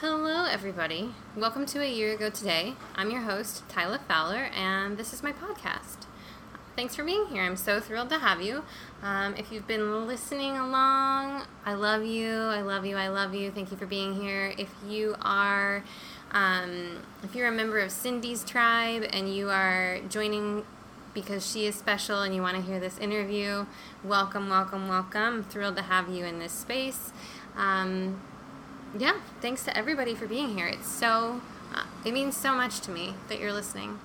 Hello, everybody. Welcome to A Year Ago Today. I'm your host, Tyla Fowler, and this is my podcast. Thanks for being here. I'm so thrilled to have you. Um, if you've been listening along, I love you. I love you. I love you. Thank you for being here. If you are, um, if you're a member of Cindy's tribe and you are joining because she is special and you want to hear this interview, welcome, welcome, welcome. I'm thrilled to have you in this space. Um, yeah, thanks to everybody for being here. It's so, uh, it means so much to me that you're listening.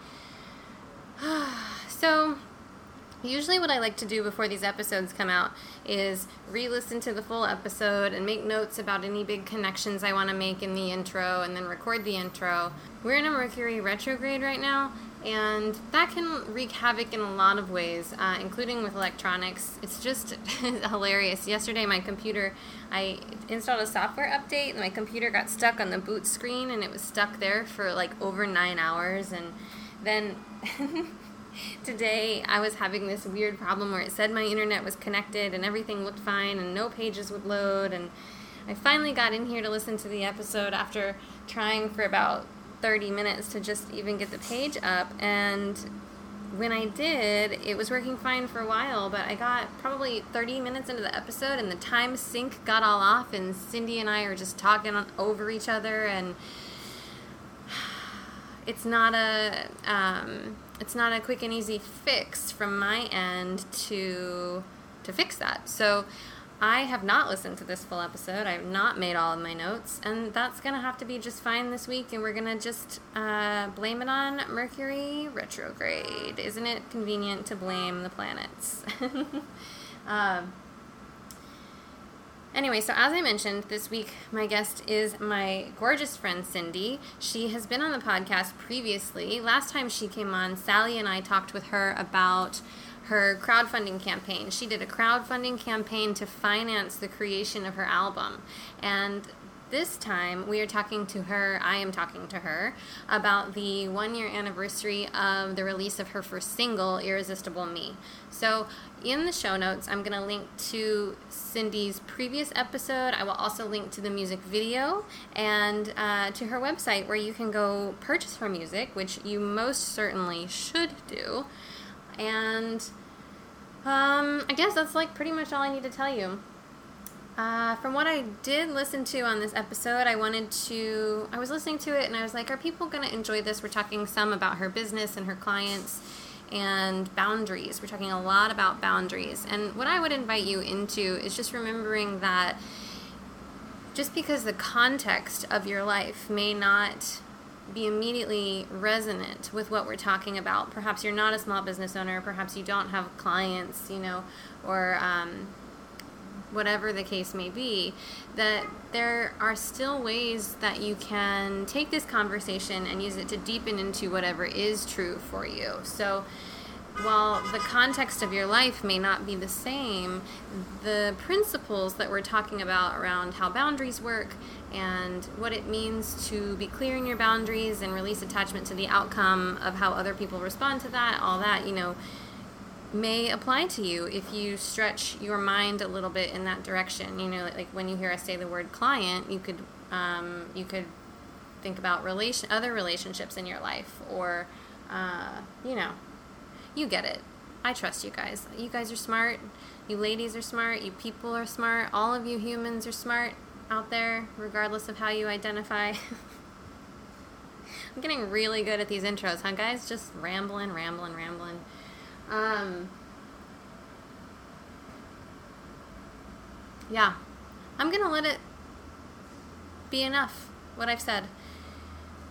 so, usually what I like to do before these episodes come out is re listen to the full episode and make notes about any big connections I want to make in the intro and then record the intro. We're in a Mercury retrograde right now, and that can wreak havoc in a lot of ways, uh, including with electronics. It's just hilarious. Yesterday, my computer, I installed a software update, and my computer got stuck on the boot screen, and it was stuck there for like over nine hours. And then today, I was having this weird problem where it said my internet was connected, and everything looked fine, and no pages would load. And I finally got in here to listen to the episode after trying for about 30 minutes to just even get the page up. And when I did, it was working fine for a while, but I got probably 30 minutes into the episode and the time sync got all off, and Cindy and I are just talking over each other, and it's not a. Um, it's not a quick and easy fix from my end to to fix that. So I have not listened to this full episode. I have not made all of my notes, and that's going to have to be just fine this week, and we're going to just uh, blame it on Mercury retrograde. Isn't it convenient to blame the planets? um, Anyway, so as I mentioned, this week my guest is my gorgeous friend Cindy. She has been on the podcast previously. Last time she came on, Sally and I talked with her about her crowdfunding campaign. She did a crowdfunding campaign to finance the creation of her album. And this time we are talking to her, I am talking to her, about the one year anniversary of the release of her first single, Irresistible Me. So, in the show notes, I'm going to link to Cindy's previous episode. I will also link to the music video and uh, to her website where you can go purchase her music, which you most certainly should do. And um, I guess that's like pretty much all I need to tell you. Uh, from what I did listen to on this episode, I wanted to. I was listening to it and I was like, are people going to enjoy this? We're talking some about her business and her clients and boundaries. We're talking a lot about boundaries. And what I would invite you into is just remembering that just because the context of your life may not be immediately resonant with what we're talking about. Perhaps you're not a small business owner, perhaps you don't have clients, you know, or um, whatever the case may be, that there are still ways that you can take this conversation and use it to deepen into whatever is true for you. So, while the context of your life may not be the same, the principles that we're talking about around how boundaries work and what it means to be clear in your boundaries and release attachment to the outcome of how other people respond to that, all that, you know, may apply to you if you stretch your mind a little bit in that direction. You know, like when you hear us say the word client, you could um, you could think about relation other relationships in your life, or uh, you know, you get it. I trust you guys. You guys are smart. You ladies are smart. You people are smart. All of you humans are smart out there, regardless of how you identify. I'm getting really good at these intros, huh, guys? Just rambling, rambling, rambling. Um, yeah. I'm to let it be enough, what I've said.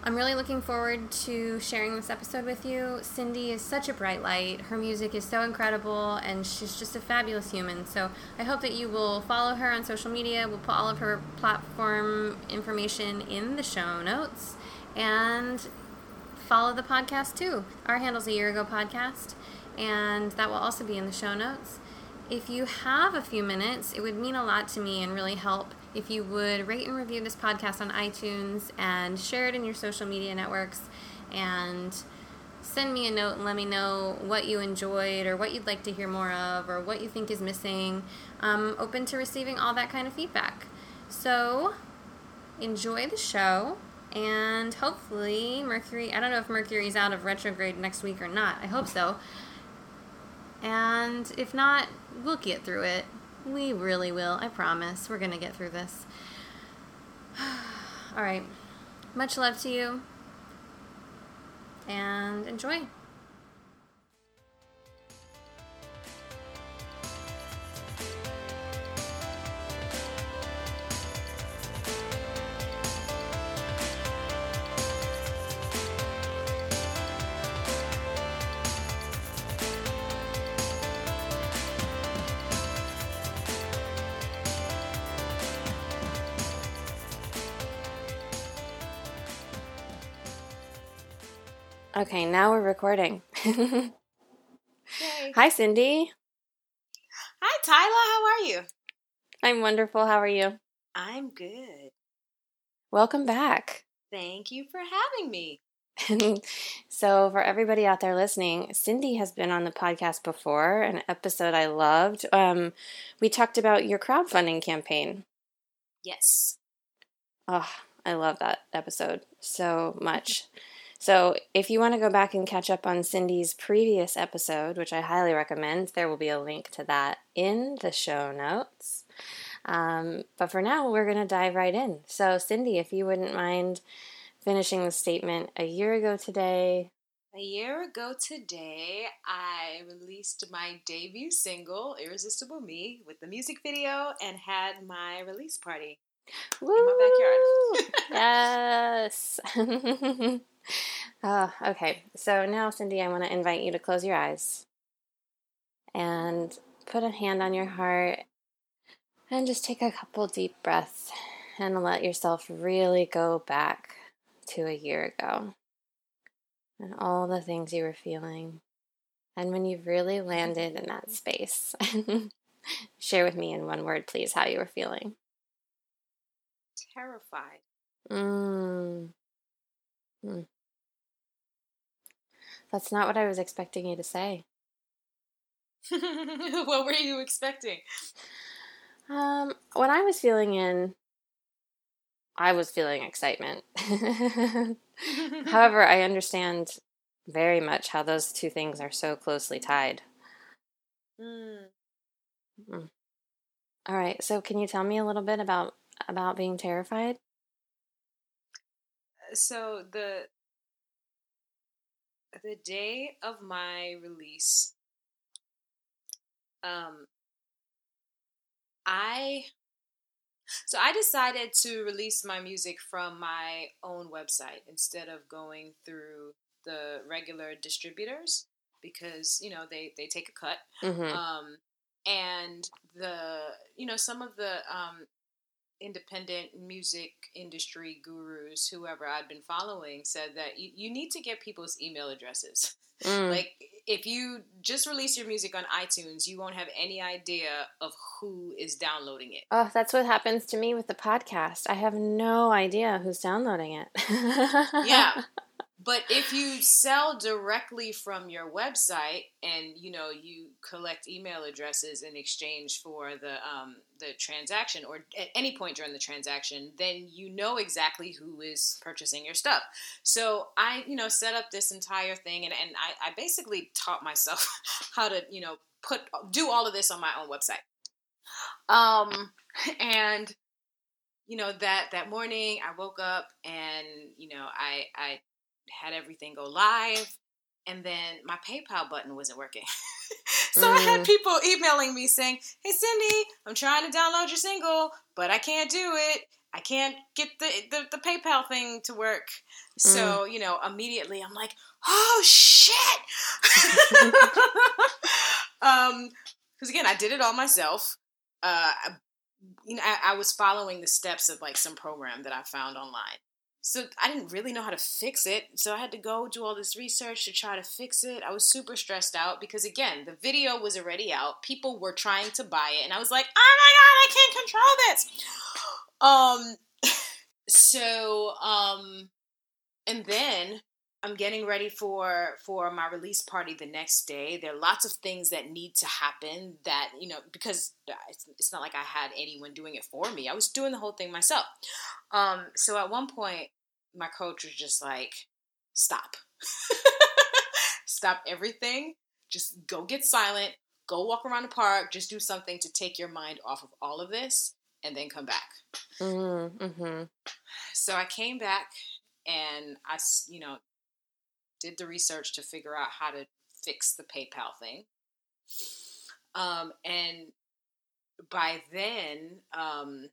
I'm really looking forward to sharing this episode with you. Cindy is such a bright light. Her music is so incredible, and she's just a fabulous human. So I hope that you will follow her on social media. We'll put all of her platform information in the show notes. And follow the podcast too. Our handle's a year ago podcast, and that will also be in the show notes. If you have a few minutes, it would mean a lot to me and really help if you would rate and review this podcast on iTunes and share it in your social media networks and send me a note and let me know what you enjoyed or what you'd like to hear more of or what you think is missing. I'm open to receiving all that kind of feedback. So, enjoy the show. And hopefully, Mercury, I don't know if Mercury's out of retrograde next week or not. I hope so. And if not, we'll get through it. We really will. I promise. We're going to get through this. All right. Much love to you. And enjoy. Okay, now we're recording. Hi, Cindy. Hi, Tyla. How are you? I'm wonderful. How are you? I'm good. Welcome back. Thank you for having me. so, for everybody out there listening, Cindy has been on the podcast before, an episode I loved. Um, we talked about your crowdfunding campaign. Yes. Oh, I love that episode so much. So, if you want to go back and catch up on Cindy's previous episode, which I highly recommend, there will be a link to that in the show notes. Um, but for now, we're going to dive right in. So, Cindy, if you wouldn't mind finishing the statement, a year ago today, a year ago today, I released my debut single, Irresistible Me, with the music video and had my release party Woo! in my backyard. yes. Oh, okay. So now, Cindy, I want to invite you to close your eyes and put a hand on your heart and just take a couple deep breaths and let yourself really go back to a year ago and all the things you were feeling. And when you've really landed in that space, share with me in one word, please, how you were feeling. Terrified. Mm. Mm. That's not what I was expecting you to say. what were you expecting? Um, when I was feeling in, I was feeling excitement. However, I understand very much how those two things are so closely tied. Mm. Mm. All right. So, can you tell me a little bit about about being terrified? So the the day of my release, um, I so I decided to release my music from my own website instead of going through the regular distributors because you know they they take a cut. Mm-hmm. Um, and the you know some of the um, independent music industry gurus, whoever I'd been following, said that you, you need to get people's email addresses. Mm. Like, if you just release your music on iTunes, you won't have any idea of who is downloading it. Oh, that's what happens to me with the podcast. I have no idea who's downloading it. yeah. But if you sell directly from your website and you know you collect email addresses in exchange for the um, the transaction or at any point during the transaction, then you know exactly who is purchasing your stuff. So I you know set up this entire thing and, and I, I basically taught myself how to you know put do all of this on my own website. Um, and you know that that morning I woke up and you know I I had everything go live and then my PayPal button wasn't working. so mm. I had mm. people emailing me saying, "Hey Cindy, I'm trying to download your single, but I can't do it. I can't get the the, the PayPal thing to work." Mm. So you know, immediately I'm like, "Oh shit!" um, because again, I did it all myself. Uh, you know, I, I was following the steps of like some program that I found online. So I didn't really know how to fix it. So I had to go do all this research to try to fix it. I was super stressed out because again, the video was already out. People were trying to buy it and I was like, "Oh my god, I can't control this." Um so um and then I'm getting ready for for my release party the next day. There are lots of things that need to happen that you know because it's, it's not like I had anyone doing it for me. I was doing the whole thing myself. Um, so at one point, my coach was just like, "Stop, stop everything. Just go get silent. Go walk around the park. Just do something to take your mind off of all of this, and then come back." Mm-hmm, mm-hmm. So I came back and I, you know, did the research to figure out how to fix the PayPal thing. Um, and by then, um,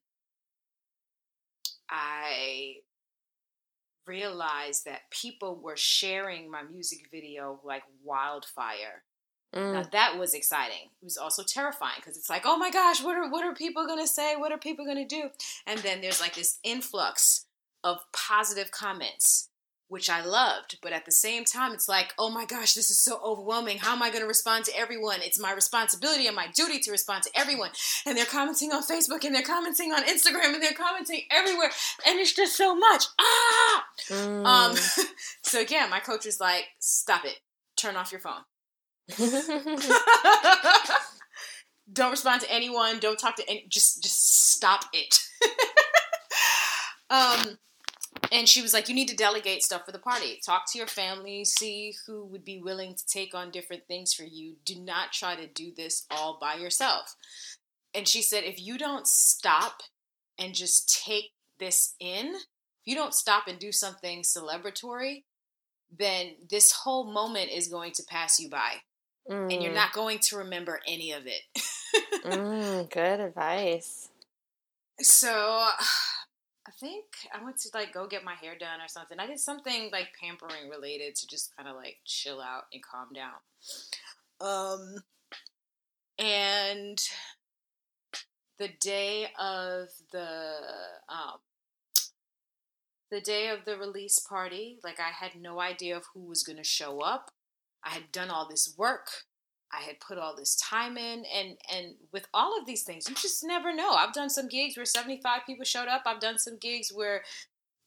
I realized that people were sharing my music video like wildfire. Mm. Now that was exciting. It was also terrifying because it's like, oh my gosh, what are what are people gonna say? What are people gonna do? And then there's like this influx of positive comments which I loved. But at the same time, it's like, oh my gosh, this is so overwhelming. How am I going to respond to everyone? It's my responsibility and my duty to respond to everyone. And they're commenting on Facebook and they're commenting on Instagram and they're commenting everywhere. And it's just so much. Ah! Mm. Um, so again, my coach was like, stop it. Turn off your phone. don't respond to anyone. Don't talk to any. Just, just stop it. um, and she was like, You need to delegate stuff for the party. Talk to your family, see who would be willing to take on different things for you. Do not try to do this all by yourself. And she said, If you don't stop and just take this in, if you don't stop and do something celebratory, then this whole moment is going to pass you by. Mm. And you're mm. not going to remember any of it. mm, good advice. So I think I went to like go get my hair done or something. I did something like pampering related to just kind of like chill out and calm down. Um, and the day of the um, the day of the release party, like I had no idea of who was going to show up. I had done all this work. I had put all this time in and and with all of these things you just never know. I've done some gigs where 75 people showed up. I've done some gigs where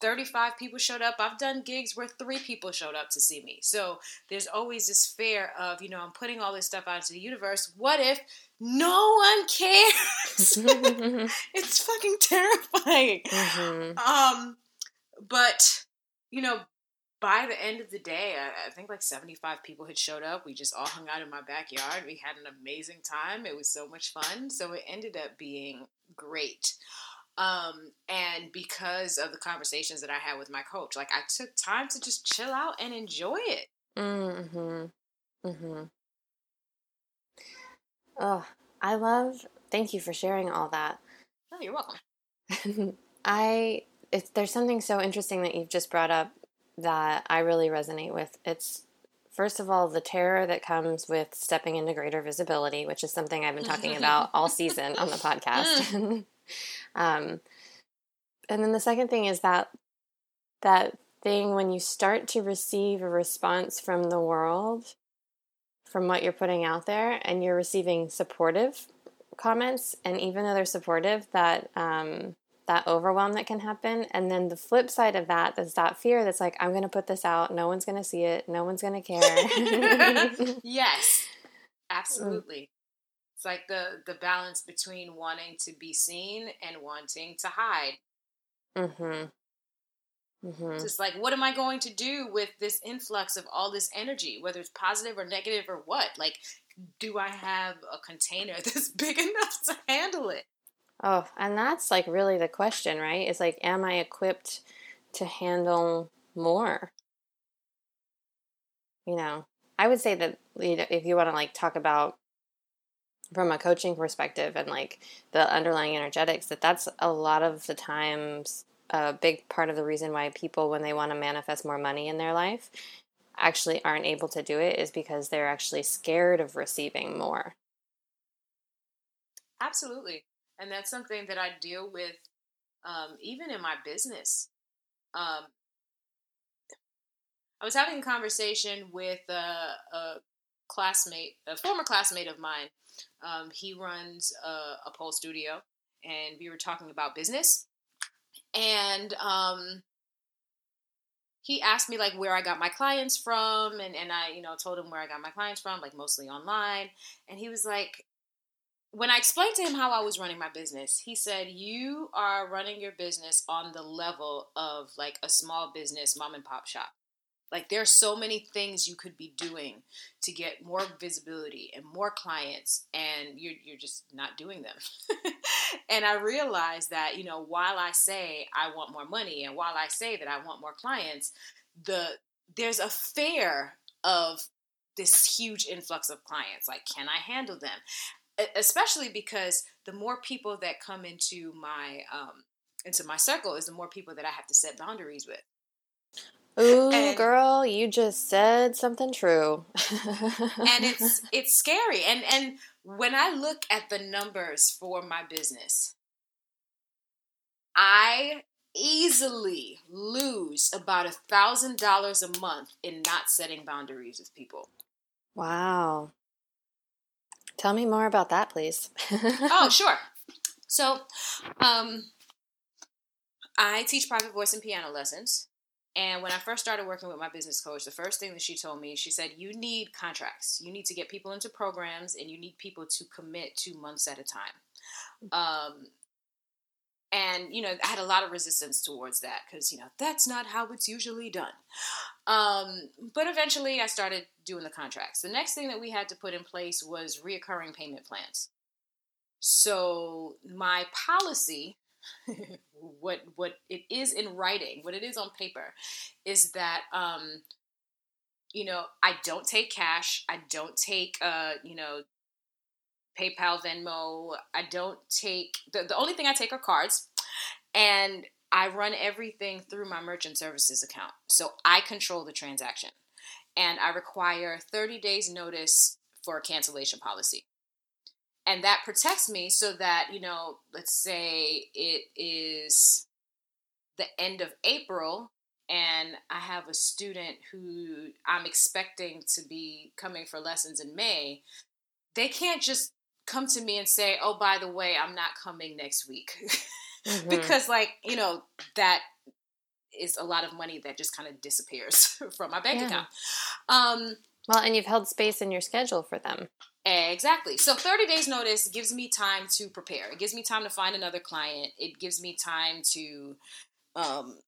35 people showed up. I've done gigs where 3 people showed up to see me. So there's always this fear of, you know, I'm putting all this stuff out into the universe. What if no one cares? it's fucking terrifying. Mm-hmm. Um but you know, by the end of the day, I, I, think like 75 people had showed up. We just all hung out in my backyard. We had an amazing time. It was so much fun. So it ended up being great. Um, and because of the conversations that I had with my coach, like I took time to just chill out and enjoy it. Mm-hmm. Mm-hmm. Oh, I love, thank you for sharing all that. Oh, you're welcome. I, it's, there's something so interesting that you've just brought up that I really resonate with. It's first of all the terror that comes with stepping into greater visibility, which is something I've been talking about all season on the podcast. Mm. um, and then the second thing is that that thing when you start to receive a response from the world from what you're putting out there and you're receiving supportive comments and even though they're supportive that um, that overwhelm that can happen. And then the flip side of that is that fear that's like, I'm going to put this out. No one's going to see it. No one's going to care. yes, absolutely. It's like the, the balance between wanting to be seen and wanting to hide. Mm-hmm. Mm-hmm. Just like, what am I going to do with this influx of all this energy, whether it's positive or negative or what? Like, do I have a container that's big enough to handle it? Oh, and that's like really the question, right? Is like, am I equipped to handle more? You know, I would say that you know, if you want to like talk about from a coaching perspective and like the underlying energetics, that that's a lot of the times a big part of the reason why people, when they want to manifest more money in their life, actually aren't able to do it is because they're actually scared of receiving more. Absolutely and that's something that I deal with um, even in my business. Um, I was having a conversation with a, a, classmate, a former classmate of mine. Um, he runs a, a, pole studio, and we were talking about business. And um, he asked me like where I got my clients from and, and I, you know, told him where I got my clients from, like mostly online. And he was like, when I explained to him how I was running my business, he said, You are running your business on the level of like a small business mom and pop shop. Like there's so many things you could be doing to get more visibility and more clients, and you're you're just not doing them. and I realized that you know while I say I want more money and while I say that I want more clients, the there's a fear of this huge influx of clients. Like, can I handle them? Especially because the more people that come into my um, into my circle is the more people that I have to set boundaries with. Ooh, and, girl, you just said something true. and it's it's scary. And and when I look at the numbers for my business, I easily lose about a thousand dollars a month in not setting boundaries with people. Wow. Tell me more about that, please. oh, sure. So, um, I teach private voice and piano lessons. And when I first started working with my business coach, the first thing that she told me, she said, You need contracts. You need to get people into programs and you need people to commit two months at a time. Um, and, you know, I had a lot of resistance towards that because, you know, that's not how it's usually done. Um, but eventually I started doing the contracts. The next thing that we had to put in place was reoccurring payment plans. So my policy what what it is in writing, what it is on paper, is that um, you know I don't take cash, I don't take uh, you know PayPal, Venmo, I don't take the the only thing I take are cards, and I run everything through my merchant services account, so I control the transaction, and I require thirty days notice for a cancellation policy. And that protects me so that you know let's say it is the end of april and i have a student who i'm expecting to be coming for lessons in may they can't just come to me and say oh by the way i'm not coming next week mm-hmm. because like you know that is a lot of money that just kind of disappears from my bank yeah. account um, well and you've held space in your schedule for them Exactly. So 30 days notice gives me time to prepare. It gives me time to find another client. It gives me time to um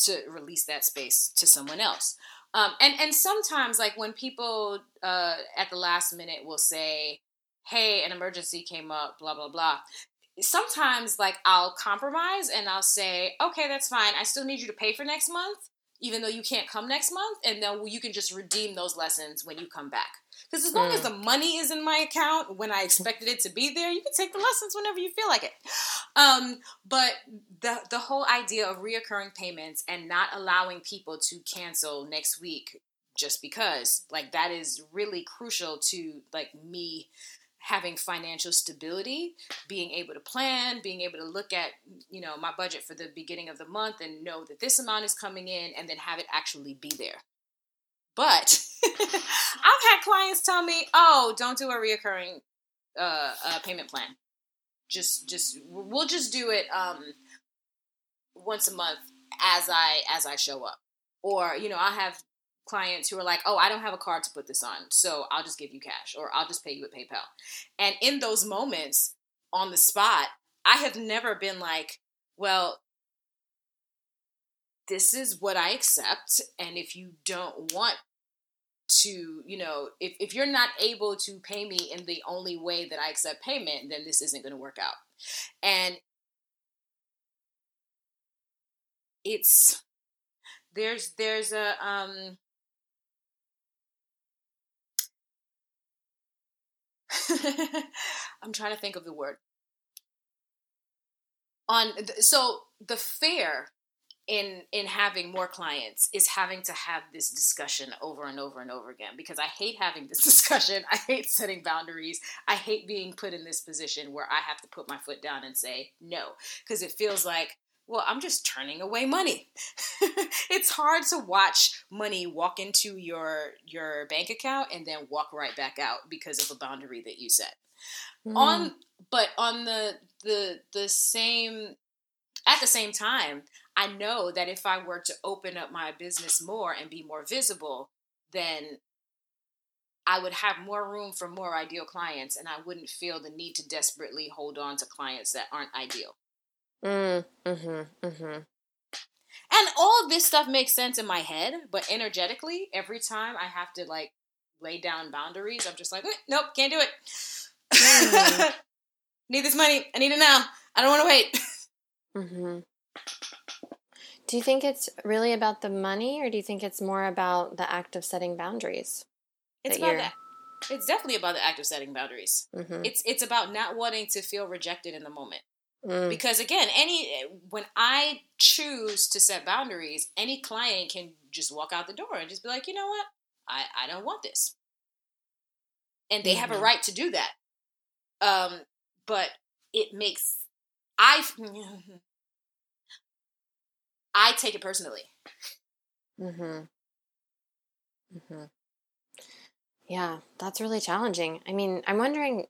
to release that space to someone else. Um and and sometimes like when people uh at the last minute will say, "Hey, an emergency came up, blah blah blah." Sometimes like I'll compromise and I'll say, "Okay, that's fine. I still need you to pay for next month." Even though you can't come next month, and then you can just redeem those lessons when you come back. Because as long mm. as the money is in my account when I expected it to be there, you can take the lessons whenever you feel like it. Um, but the the whole idea of reoccurring payments and not allowing people to cancel next week just because, like that is really crucial to like me having financial stability, being able to plan, being able to look at, you know, my budget for the beginning of the month and know that this amount is coming in and then have it actually be there. But I've had clients tell me, "Oh, don't do a reoccurring uh, uh, payment plan. Just, just we'll just do it um, once a month as I as I show up." Or you know, I have clients who are like, "Oh, I don't have a card to put this on, so I'll just give you cash, or I'll just pay you with PayPal." And in those moments, on the spot, I have never been like, "Well, this is what I accept. And if you don't want to, you know, if, if you're not able to pay me in the only way that I accept payment, then this isn't going to work out. And it's there's there's a um I'm trying to think of the word. On so the fear in in having more clients is having to have this discussion over and over and over again because I hate having this discussion. I hate setting boundaries. I hate being put in this position where I have to put my foot down and say no because it feels like well, I'm just turning away money. it's hard to watch money walk into your your bank account and then walk right back out because of a boundary that you set. Mm. On but on the the the same at the same time, I know that if I were to open up my business more and be more visible, then I would have more room for more ideal clients and I wouldn't feel the need to desperately hold on to clients that aren't ideal. Mm, mm-hmm, mm-hmm. And all of this stuff makes sense in my head, but energetically, every time I have to like lay down boundaries, I'm just like, eh, nope, can't do it. Mm. need this money. I need it now. I don't want to wait. Mm-hmm. Do you think it's really about the money, or do you think it's more about the act of setting boundaries? It's about that. It's definitely about the act of setting boundaries. Mm-hmm. It's it's about not wanting to feel rejected in the moment. Mm. Because again, any when I choose to set boundaries, any client can just walk out the door and just be like, you know what, I I don't want this, and they mm-hmm. have a mm-hmm. right to do that. Um, but it makes I I take it personally. Mm-hmm. Mm-hmm. Yeah, that's really challenging. I mean, I'm wondering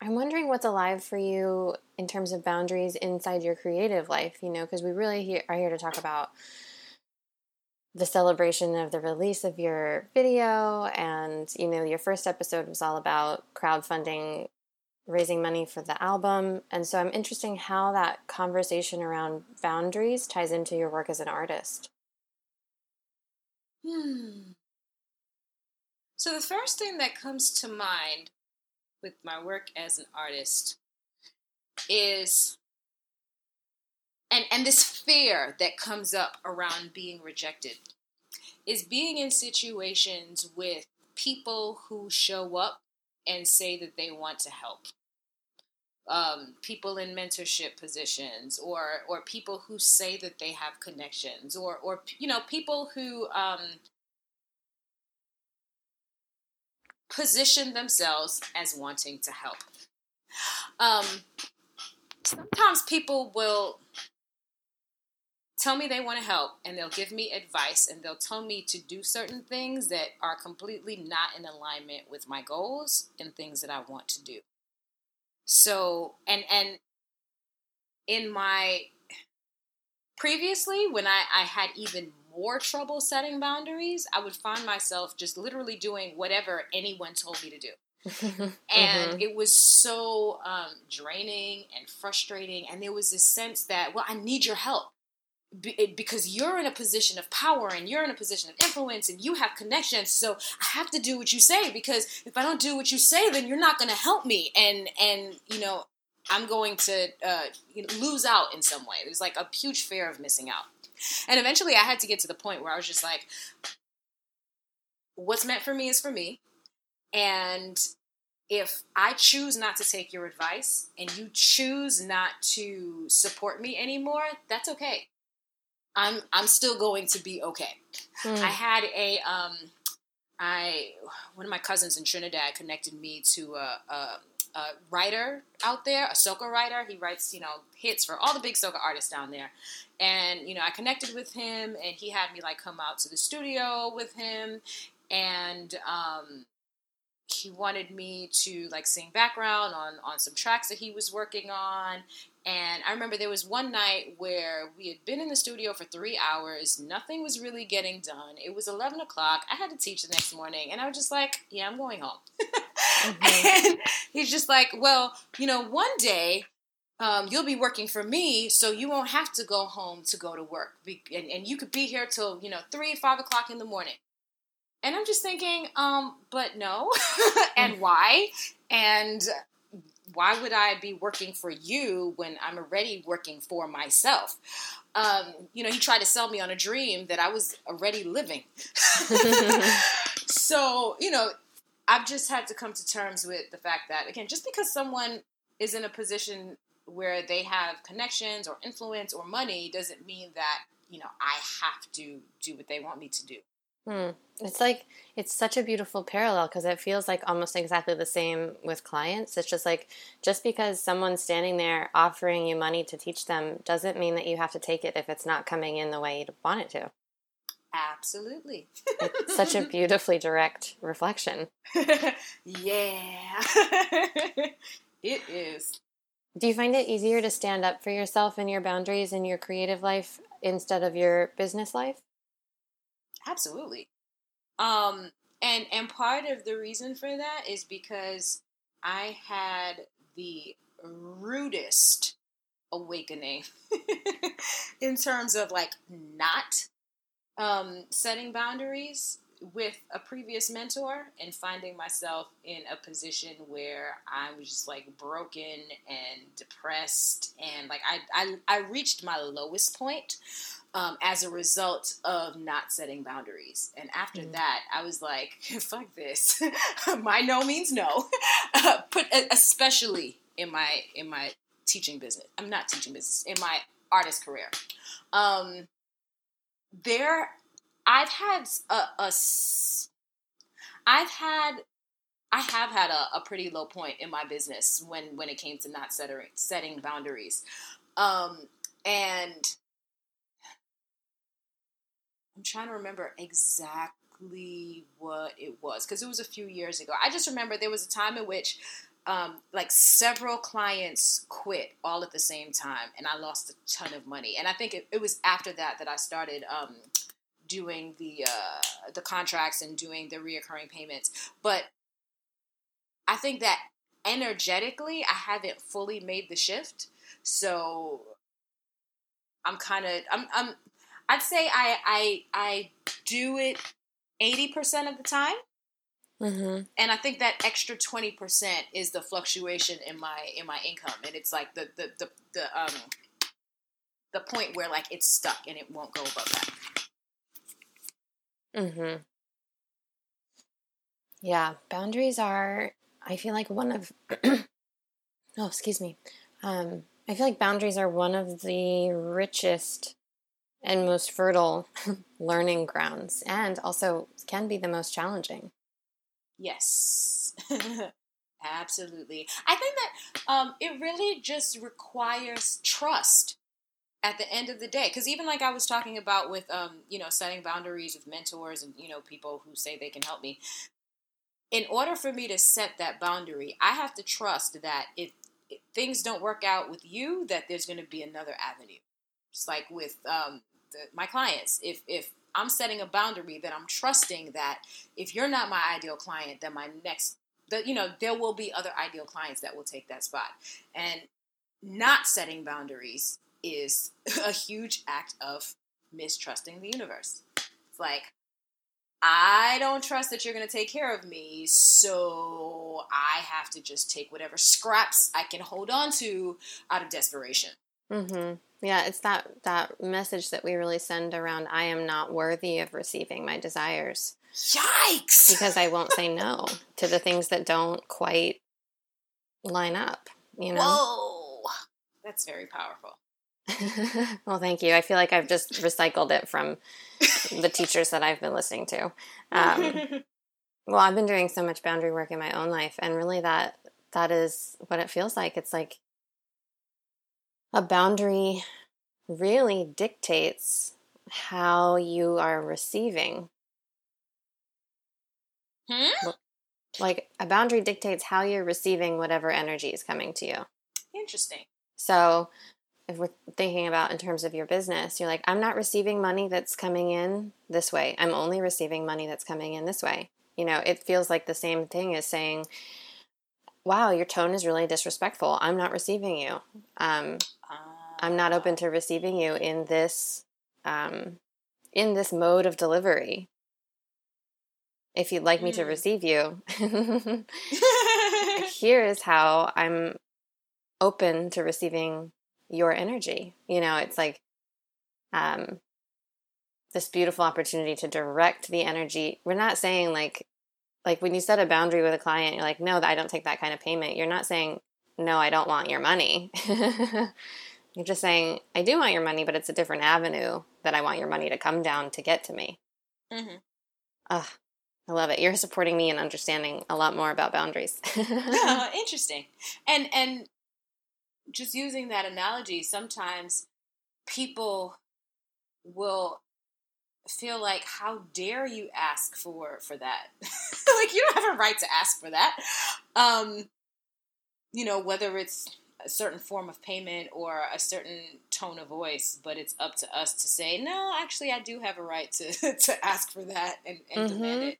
I'm wondering what's alive for you in terms of boundaries inside your creative life, you know, because we really are here to talk about the celebration of the release of your video and you know your first episode was all about crowdfunding raising money for the album. And so i'm interested in how that conversation around boundaries ties into your work as an artist. Hmm. So the first thing that comes to mind with my work as an artist is and and this fear that comes up around being rejected is being in situations with people who show up and say that they want to help. Um, people in mentorship positions or or people who say that they have connections or or you know people who um, position themselves as wanting to help. Um, sometimes people will tell me they want to help and they'll give me advice and they'll tell me to do certain things that are completely not in alignment with my goals and things that I want to do. So, and and in my previously when I, I had even more trouble setting boundaries, I would find myself just literally doing whatever anyone told me to do. and mm-hmm. it was so um, draining and frustrating. And there was this sense that, well, I need your help because you're in a position of power and you're in a position of influence and you have connections so i have to do what you say because if i don't do what you say then you're not going to help me and and you know i'm going to uh, lose out in some way there's like a huge fear of missing out and eventually I had to get to the point where I was just like, what's meant for me is for me. And if I choose not to take your advice and you choose not to support me anymore, that's okay. I'm I'm still going to be okay. Mm. I had a um I one of my cousins in Trinidad connected me to a, a a writer out there, a soca writer. He writes, you know, hits for all the big soca artists down there. And, you know, I connected with him and he had me like come out to the studio with him and um he wanted me to like sing background on on some tracks that he was working on and I remember there was one night where we had been in the studio for three hours. Nothing was really getting done. It was 11 o'clock. I had to teach the next morning. And I was just like, yeah, I'm going home. mm-hmm. And he's just like, well, you know, one day um, you'll be working for me, so you won't have to go home to go to work. And, and you could be here till, you know, 3, 5 o'clock in the morning. And I'm just thinking, um, but no. and why? And why would I be working for you when I'm already working for myself? Um, you know, he tried to sell me on a dream that I was already living. so, you know, I've just had to come to terms with the fact that, again, just because someone is in a position where they have connections or influence or money doesn't mean that, you know, I have to do what they want me to do. Hmm. It's like it's such a beautiful parallel because it feels like almost exactly the same with clients. It's just like just because someone's standing there offering you money to teach them doesn't mean that you have to take it if it's not coming in the way you want it to. Absolutely. it's such a beautifully direct reflection. yeah. it is. Do you find it easier to stand up for yourself and your boundaries in your creative life instead of your business life? Absolutely. Um, and and part of the reason for that is because I had the rudest awakening in terms of like not um, setting boundaries with a previous mentor and finding myself in a position where I was just like broken and depressed and like I I, I reached my lowest point um, as a result of not setting boundaries. And after mm. that, I was like, fuck this. my no means no. Uh, put especially in my in my teaching business. I'm not teaching business in my artist career. Um, there I've had a, a I've had I have had a, a, pretty low point in my business when when it came to not setting setting boundaries, um, and I'm trying to remember exactly what it was because it was a few years ago. I just remember there was a time in which um, like several clients quit all at the same time, and I lost a ton of money. And I think it, it was after that that I started um, doing the uh, the contracts and doing the reoccurring payments. But I think that energetically, I haven't fully made the shift. So I'm kind of I'm I'm I'd say I I I do it eighty percent of the time. Mm-hmm. And I think that extra twenty percent is the fluctuation in my in my income, and it's like the the the, the um the point where like it's stuck and it won't go above that. Mhm. Yeah, boundaries are I feel like one of Oh, excuse me. Um I feel like boundaries are one of the richest and most fertile learning grounds and also can be the most challenging. Yes. Absolutely. I think that um, it really just requires trust at the end of the day. Because even like i was talking about with um, you know setting boundaries with mentors and you know people who say they can help me. In order for me to set that boundary i have to trust that if, if things don't work out with you that there's going to be another avenue. Just like with um, the, my clients. If if i'm setting a boundary that i'm trusting that if you're not my ideal client then my next the, you know there will be other ideal clients that will take that spot. And not setting boundaries is a huge act of mistrusting the universe. It's like, I don't trust that you're going to take care of me, so I have to just take whatever scraps I can hold on to out of desperation. Mm-hmm. Yeah, it's that that message that we really send around. I am not worthy of receiving my desires. Yikes! Because I won't say no to the things that don't quite line up. You know. Whoa, that's very powerful. well, thank you. I feel like I've just recycled it from the teachers that I've been listening to. Um, well, I've been doing so much boundary work in my own life, and really, that that is what it feels like. It's like a boundary really dictates how you are receiving. Hmm? Like a boundary dictates how you're receiving whatever energy is coming to you. Interesting. So if we're thinking about in terms of your business, you're like, I'm not receiving money that's coming in this way. I'm only receiving money that's coming in this way. You know, it feels like the same thing as saying, wow, your tone is really disrespectful. I'm not receiving you. Um, I'm not open to receiving you in this um, in this mode of delivery. If you'd like me to hmm. receive you, here is how I'm open to receiving your energy. You know, it's like um, this beautiful opportunity to direct the energy. We're not saying like like when you set a boundary with a client, you're like, no, I don't take that kind of payment. You're not saying, no, I don't want your money. you're just saying, I do want your money, but it's a different avenue that I want your money to come down to get to me. Mm-hmm. Ugh, I love it. You're supporting me and understanding a lot more about boundaries. yeah, interesting. And and just using that analogy, sometimes people will feel like how dare you ask for for that like you don't have a right to ask for that um you know whether it's a certain form of payment or a certain tone of voice, but it's up to us to say, no, actually, I do have a right to, to ask for that and, and mm-hmm. demand it.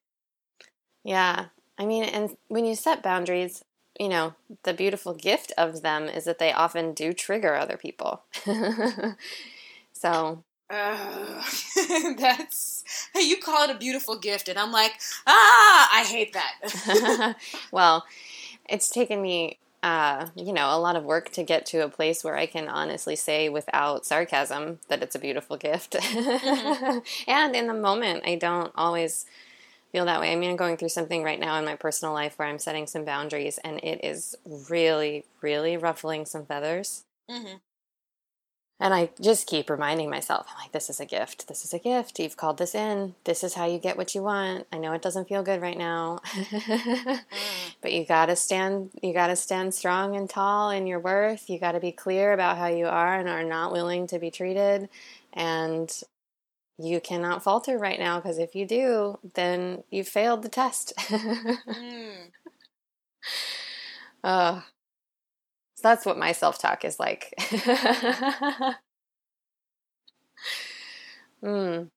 Yeah. I mean, and when you set boundaries, you know, the beautiful gift of them is that they often do trigger other people. so. Uh, that's you call it a beautiful gift, and I'm like, ah, I hate that. well, it's taken me uh, you know, a lot of work to get to a place where I can honestly say without sarcasm that it's a beautiful gift. Mm-hmm. and in the moment, I don't always feel that way. I mean, I'm going through something right now in my personal life where I'm setting some boundaries, and it is really, really ruffling some feathers. Mm-hmm. And I just keep reminding myself, I'm like, this is a gift. This is a gift. You've called this in. This is how you get what you want. I know it doesn't feel good right now. mm. But you gotta stand you gotta stand strong and tall in your worth. You gotta be clear about how you are and are not willing to be treated. And you cannot falter right now because if you do, then you failed the test. mm. Uh, that's what my self talk is like. Hmm.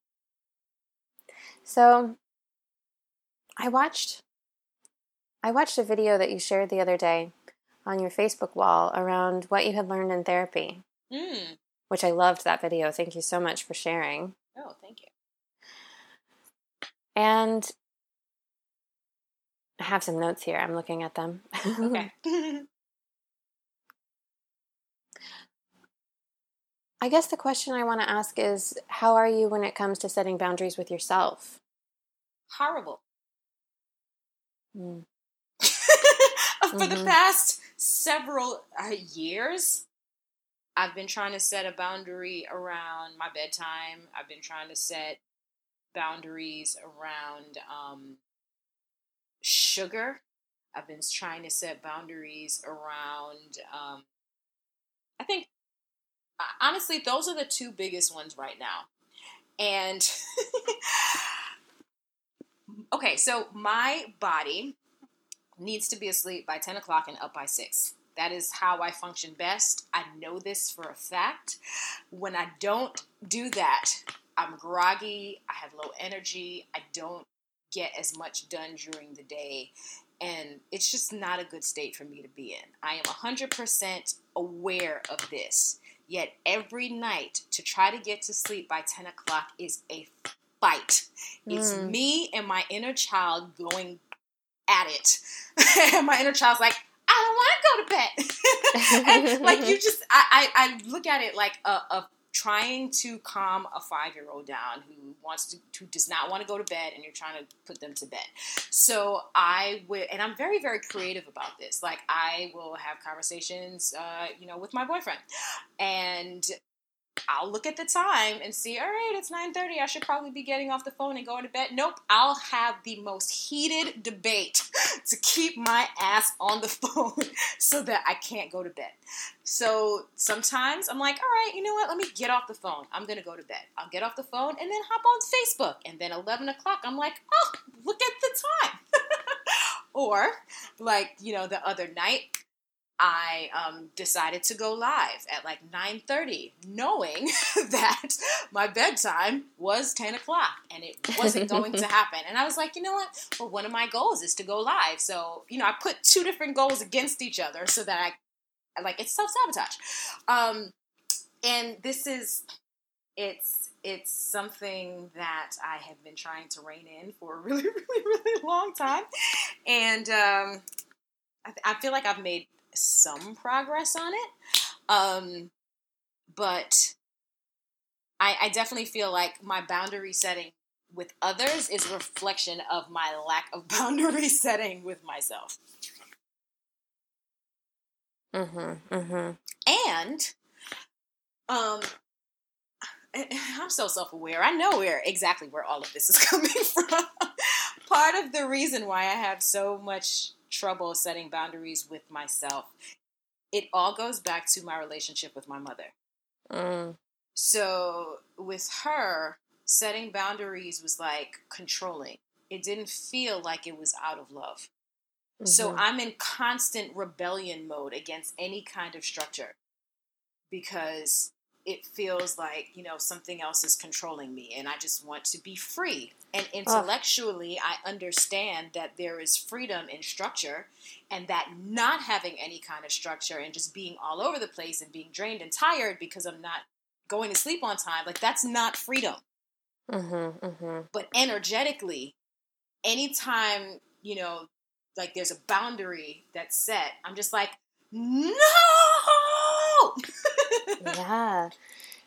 So I watched I watched a video that you shared the other day on your Facebook wall around what you had learned in therapy. Mm. Which I loved that video. Thank you so much for sharing. Oh, thank you. And I have some notes here. I'm looking at them. Okay. I guess the question I want to ask is how are you when it comes to setting boundaries with yourself? Horrible. Mm. For mm-hmm. the past several uh, years, I've been trying to set a boundary around my bedtime. I've been trying to set boundaries around um, sugar. I've been trying to set boundaries around, um, I think honestly, those are the two biggest ones right now. And okay, so my body needs to be asleep by 10 o'clock and up by 6. That is how I function best. I know this for a fact. When I don't do that, I'm groggy, I have low energy, I don't get as much done during the day, and it's just not a good state for me to be in. I am 100% aware of this. Yet every night to try to get to sleep by 10 o'clock is a fight. It's mm. me and my inner child going at it. my inner child's like, I don't want to go to bed. and like you just, I, I, I, look at it like a, a trying to calm a five year old down who wants to, who does not want to go to bed, and you're trying to put them to bed. So I will, and I'm very, very creative about this. Like I will have conversations, uh, you know, with my boyfriend, and I'll look at the time and see, all right, it's 9:30. I should probably be getting off the phone and going to bed. Nope, I'll have the most heated debate to keep my ass on the phone so that I can't go to bed. So sometimes I'm like, all right, you know what? Let me get off the phone. I'm gonna go to bed. I'll get off the phone and then hop on Facebook. And then 11 o'clock, I'm like, oh, look at the time. or like, you know, the other night, I um, decided to go live at like 9:30, knowing that my bedtime was 10 o'clock and it wasn't going to happen. And I was like, you know what? Well, one of my goals is to go live. So you know, I put two different goals against each other so that I like it's self sabotage. Um, and this is it's it's something that I have been trying to rein in for a really, really, really long time, and um, I, I feel like I've made some progress on it. Um, but I, I definitely feel like my boundary setting with others is a reflection of my lack of boundary setting with myself. Mm-hmm. Mm-hmm. And um I'm so self-aware. I know where exactly where all of this is coming from. Part of the reason why I have so much trouble setting boundaries with myself. It all goes back to my relationship with my mother. Mm. So with her, setting boundaries was like controlling. It didn't feel like it was out of love. Mm-hmm. So I'm in constant rebellion mode against any kind of structure because it feels like, you know, something else is controlling me and I just want to be free. And intellectually, oh. I understand that there is freedom in structure and that not having any kind of structure and just being all over the place and being drained and tired because I'm not going to sleep on time, like that's not freedom. Mm-hmm, mm-hmm. But energetically, anytime, you know, like there's a boundary that's set, I'm just like, no! Yeah.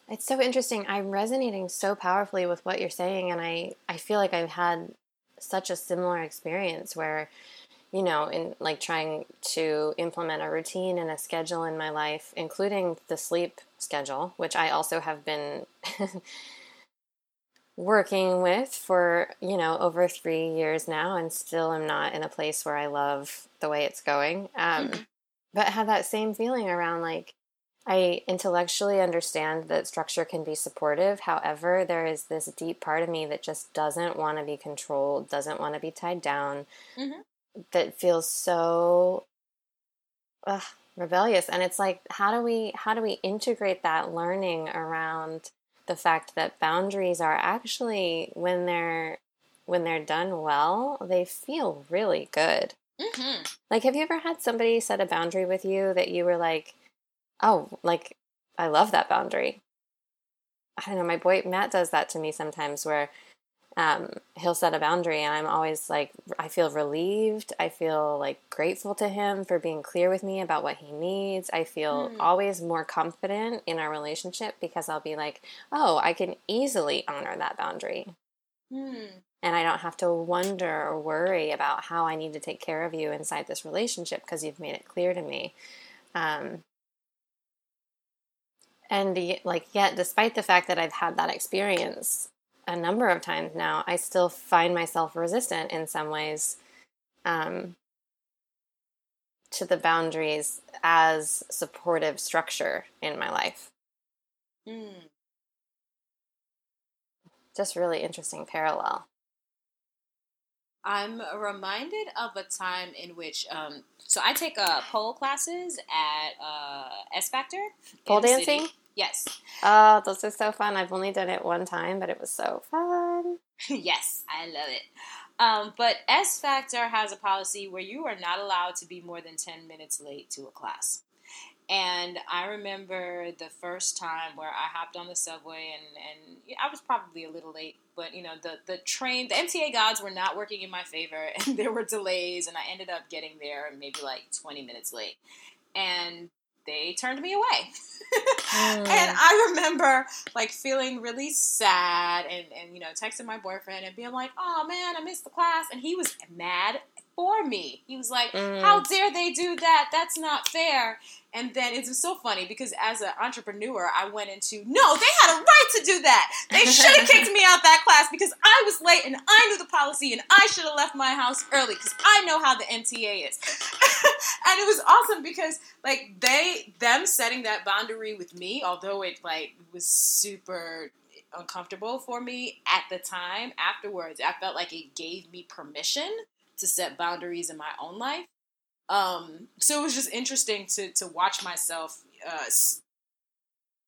It's so interesting. I'm resonating so powerfully with what you're saying, and I, I feel like I've had such a similar experience where, you know, in like trying to implement a routine and a schedule in my life, including the sleep schedule, which I also have been working with for, you know, over three years now, and still am not in a place where I love the way it's going. Um, mm-hmm. But have that same feeling around like, I intellectually understand that structure can be supportive. However, there is this deep part of me that just doesn't want to be controlled, doesn't want to be tied down, mm-hmm. that feels so ugh, rebellious. And it's like, how do we how do we integrate that learning around the fact that boundaries are actually when they're when they're done well, they feel really good. Mm-hmm. Like, have you ever had somebody set a boundary with you that you were like, oh, like, I love that boundary. I don't know, my boy Matt does that to me sometimes where um, he'll set a boundary and I'm always like, I feel relieved. I feel like grateful to him for being clear with me about what he needs. I feel mm. always more confident in our relationship because I'll be like, oh, I can easily honor that boundary. Mm. And I don't have to wonder or worry about how I need to take care of you inside this relationship because you've made it clear to me. Um, and like, yet, despite the fact that I've had that experience a number of times now, I still find myself resistant in some ways um, to the boundaries as supportive structure in my life. Mm. Just really interesting parallel. I'm reminded of a time in which, um, so I take uh, pole classes at uh, S Factor. Pole dancing? City. Yes. Oh, those are so fun. I've only done it one time, but it was so fun. yes, I love it. Um, but S Factor has a policy where you are not allowed to be more than 10 minutes late to a class. And I remember the first time where I hopped on the subway and, and I was probably a little late, but you know, the, the train, the MTA gods were not working in my favor and there were delays and I ended up getting there maybe like 20 minutes late. And they turned me away. mm. And I remember like feeling really sad and, and, you know, texting my boyfriend and being like, oh man, I missed the class. And he was mad for me. He was like, mm. how dare they do that? That's not fair. And then it's so funny because as an entrepreneur, I went into no, they had a right to do that. They should have kicked me out that class because I was late and I knew the policy and I should have left my house early because I know how the MTA is. and it was awesome because like they them setting that boundary with me, although it like was super uncomfortable for me at the time. Afterwards, I felt like it gave me permission to set boundaries in my own life. Um, so it was just interesting to to watch myself uh, s-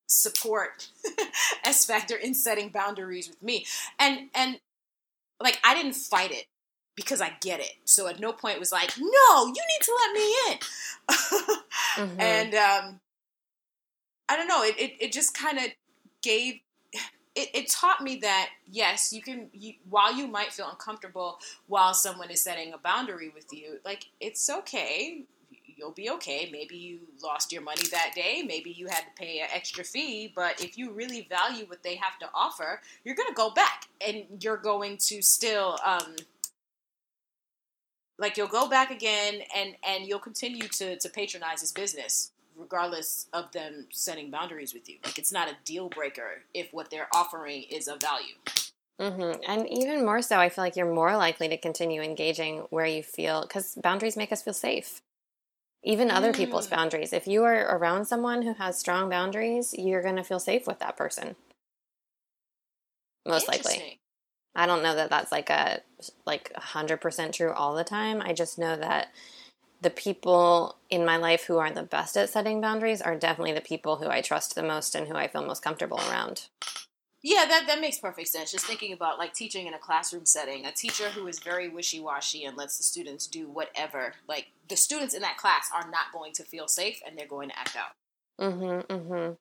support S Factor in setting boundaries with me, and and like I didn't fight it because I get it. So at no point was like, no, you need to let me in. mm-hmm. And um, I don't know, it, it, it just kind of gave it, it taught me that yes, you can. You, while you might feel uncomfortable while someone is setting a boundary with you, like it's okay. You'll be okay. Maybe you lost your money that day. Maybe you had to pay an extra fee. But if you really value what they have to offer, you're going to go back and you're going to still. Um, like you'll go back again and and you'll continue to to patronize his business regardless of them setting boundaries with you. Like it's not a deal breaker if what they're offering is of value. Mm-hmm. And even more so, I feel like you're more likely to continue engaging where you feel because boundaries make us feel safe. Even other mm. people's boundaries. If you are around someone who has strong boundaries, you're going to feel safe with that person. Most likely. I don't know that that's like a like 100% true all the time. I just know that the people in my life who are the best at setting boundaries are definitely the people who I trust the most and who I feel most comfortable around. Yeah, that, that makes perfect sense. Just thinking about like teaching in a classroom setting, a teacher who is very wishy washy and lets the students do whatever, like the students in that class are not going to feel safe and they're going to act out. Mm-hmm. Mm-hmm.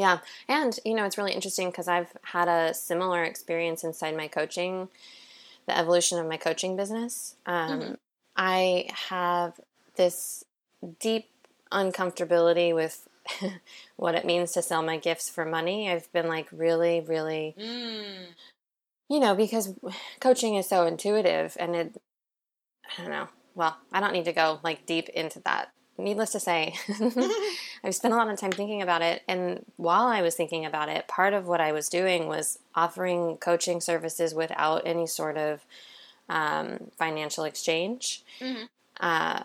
Yeah. And, you know, it's really interesting because I've had a similar experience inside my coaching, the evolution of my coaching business. Um, mm-hmm. I have this deep uncomfortability with what it means to sell my gifts for money. I've been like really, really, mm. you know, because coaching is so intuitive and it, I don't know. Well, I don't need to go like deep into that. Needless to say, I've spent a lot of time thinking about it. And while I was thinking about it, part of what I was doing was offering coaching services without any sort of um, financial exchange. Mm-hmm. Uh,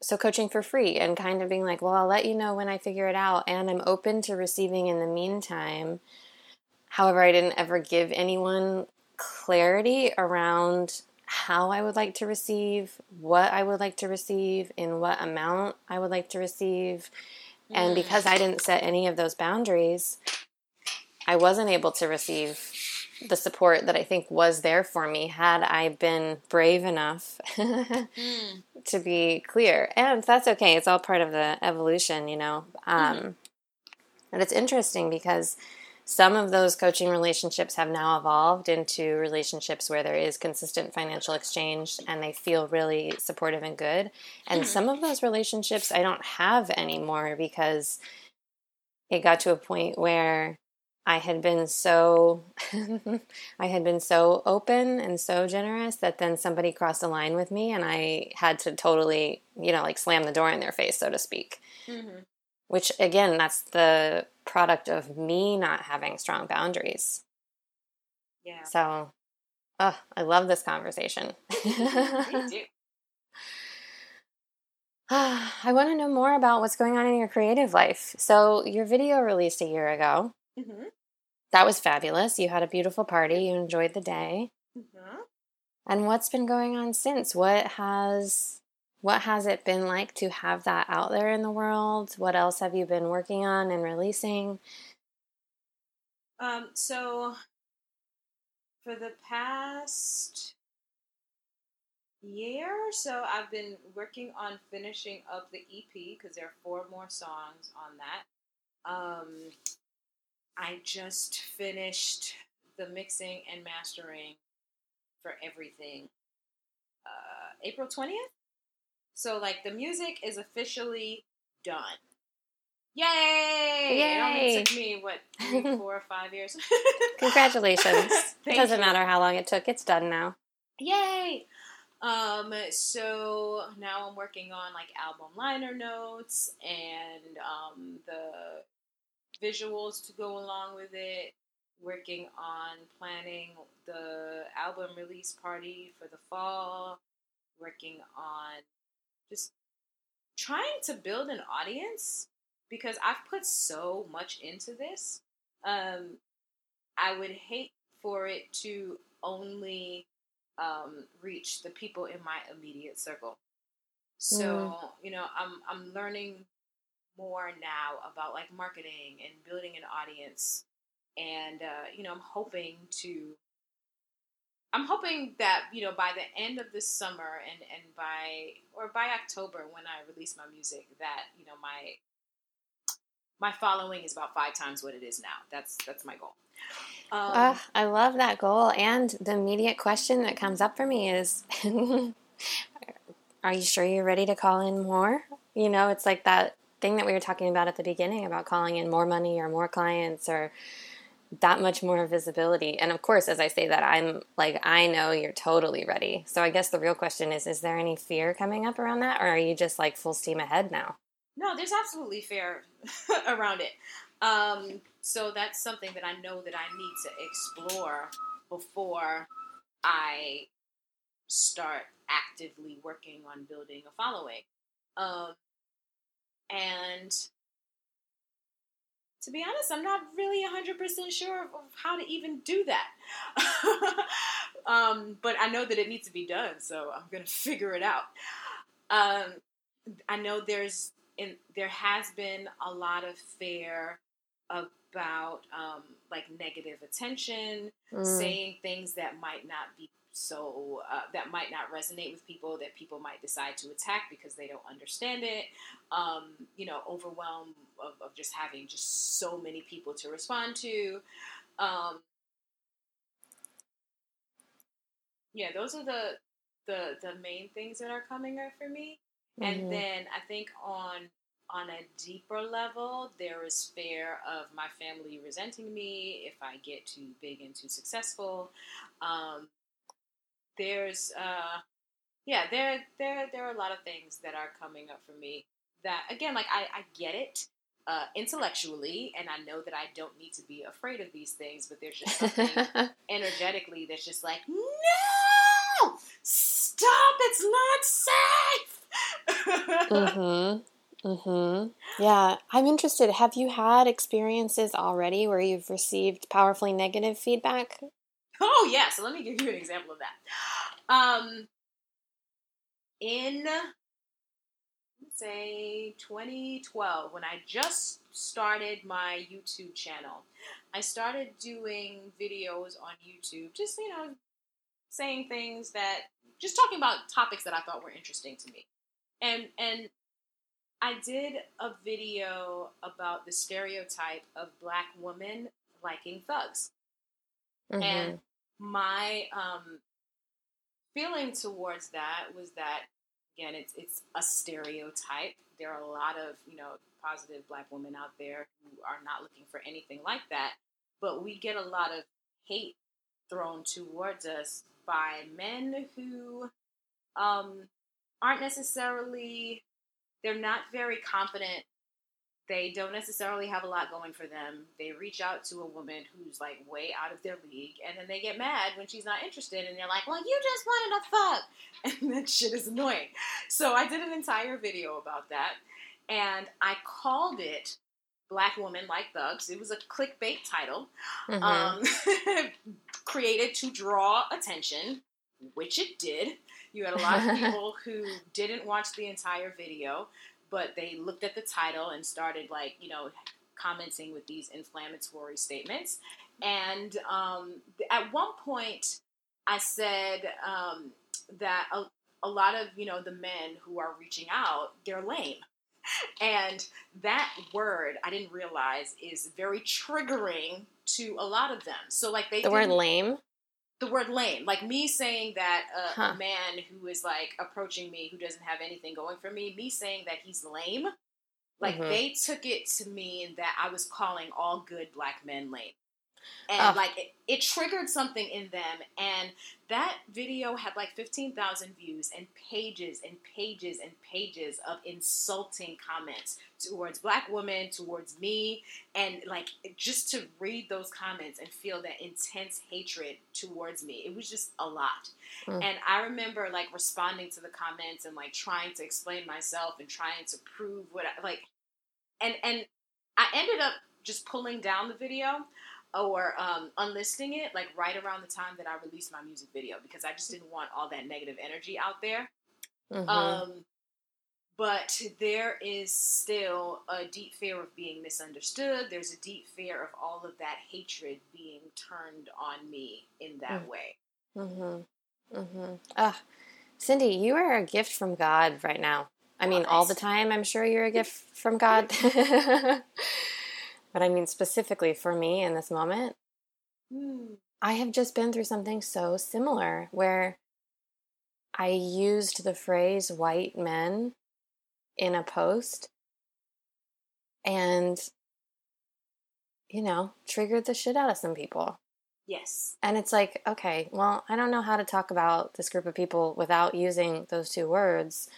so coaching for free and kind of being like, well, I'll let you know when I figure it out, and I'm open to receiving in the meantime. However, I didn't ever give anyone clarity around how I would like to receive, what I would like to receive, in what amount I would like to receive. And mm. because I didn't set any of those boundaries, I wasn't able to receive the support that I think was there for me had I been brave enough mm. to be clear. And that's okay. It's all part of the evolution, you know. Um, mm. And it's interesting because some of those coaching relationships have now evolved into relationships where there is consistent financial exchange and they feel really supportive and good. And mm. some of those relationships I don't have anymore because it got to a point where I had been so I had been so open and so generous that then somebody crossed a line with me and I had to totally, you know, like slam the door in their face, so to speak. Mm-hmm. Which again, that's the product of me not having strong boundaries. Yeah. So, oh, I love this conversation. too. I want to know more about what's going on in your creative life. So, your video released a year ago. Mm-hmm. That was fabulous. You had a beautiful party. You enjoyed the day. Mm-hmm. And what's been going on since? What has what has it been like to have that out there in the world? What else have you been working on and releasing? Um, so for the past year or so, I've been working on finishing up the EP because there are four more songs on that. Um, I just finished the mixing and mastering for everything uh, April 20th. So, like, the music is officially done. Yay! Yay! It only took me, what, three, four or five years? Congratulations. it doesn't you. matter how long it took, it's done now. Yay! Um, so now I'm working on like album liner notes and um, the visuals to go along with it, working on planning the album release party for the fall, working on just trying to build an audience because I've put so much into this. Um, I would hate for it to only um, reach the people in my immediate circle. So, mm. you know, I'm I'm learning more now about like marketing and building an audience. And, uh, you know, I'm hoping to, I'm hoping that, you know, by the end of this summer and, and by, or by October when I release my music, that, you know, my, my following is about five times what it is now. That's, that's my goal. Um, uh, I love that goal. And the immediate question that comes up for me is, are you sure you're ready to call in more? You know, it's like that thing that we were talking about at the beginning about calling in more money or more clients or that much more visibility. And of course, as I say that, I'm like, I know you're totally ready. So I guess the real question is is there any fear coming up around that, or are you just like full steam ahead now? No, there's absolutely fear around it. Um, so that's something that I know that I need to explore before I start actively working on building a following. Um, and to be honest, I'm not really 100% sure of how to even do that. Um, but I know that it needs to be done, so I'm gonna figure it out. Um, I know there's in there has been a lot of fear about um, like negative attention, mm. saying things that might not be so uh, that might not resonate with people that people might decide to attack because they don't understand it um, you know overwhelm of, of, just having just so many people to respond to um, yeah those are the the the main things that are coming up for me mm-hmm. and then i think on on a deeper level, there is fear of my family resenting me if I get too big and too successful. Um, there's, uh, yeah, there, there, there are a lot of things that are coming up for me. That again, like I, I get it uh, intellectually, and I know that I don't need to be afraid of these things. But there's just something energetically that's just like, no, stop! It's not safe. mm-hmm. Mm-hmm. Yeah, I'm interested. Have you had experiences already where you've received powerfully negative feedback? Oh yeah. So let me give you an example of that. Um, in say 2012, when I just started my YouTube channel, I started doing videos on YouTube, just you know, saying things that, just talking about topics that I thought were interesting to me, and and I did a video about the stereotype of black women liking thugs. Mm-hmm. And my um, feeling towards that was that again it's it's a stereotype. There are a lot of, you know, positive black women out there who are not looking for anything like that, but we get a lot of hate thrown towards us by men who um, aren't necessarily they're not very confident. They don't necessarily have a lot going for them. They reach out to a woman who's like way out of their league, and then they get mad when she's not interested, and they're like, "Well, you just wanted a fuck," and that shit is annoying. So I did an entire video about that, and I called it "Black Women Like Thugs." It was a clickbait title, mm-hmm. um, created to draw attention, which it did. You had a lot of people who didn't watch the entire video, but they looked at the title and started like, you know, commenting with these inflammatory statements. And um, at one point, I said um, that a, a lot of, you know, the men who are reaching out, they're lame. And that word, I didn't realize, is very triggering to a lot of them. So, like, they. The word lame? The word lame. Like me saying that uh, huh. a man who is like approaching me who doesn't have anything going for me, me saying that he's lame, like mm-hmm. they took it to mean that I was calling all good black men lame and oh. like it, it, triggered something in them and that video had like 15,000 views and pages and pages and pages of insulting comments towards black women towards me and like just to read those comments and feel that intense hatred towards me it was just a lot mm. and i remember like responding to the comments and like trying to explain myself and trying to prove what I, like and and i ended up just pulling down the video or um, unlisting it like right around the time that I released my music video because I just didn't want all that negative energy out there. Mm-hmm. Um, but there is still a deep fear of being misunderstood. There's a deep fear of all of that hatred being turned on me in that mm-hmm. way. Mm-hmm. Mm-hmm. Ah, Cindy, you are a gift from God right now. I mean, all the time. I'm sure you're a gift from God. but I mean specifically for me in this moment, mm. I have just been through something so similar where I used the phrase white men in a post and, you know, triggered the shit out of some people. Yes. And it's like, okay, well, I don't know how to talk about this group of people without using those two words.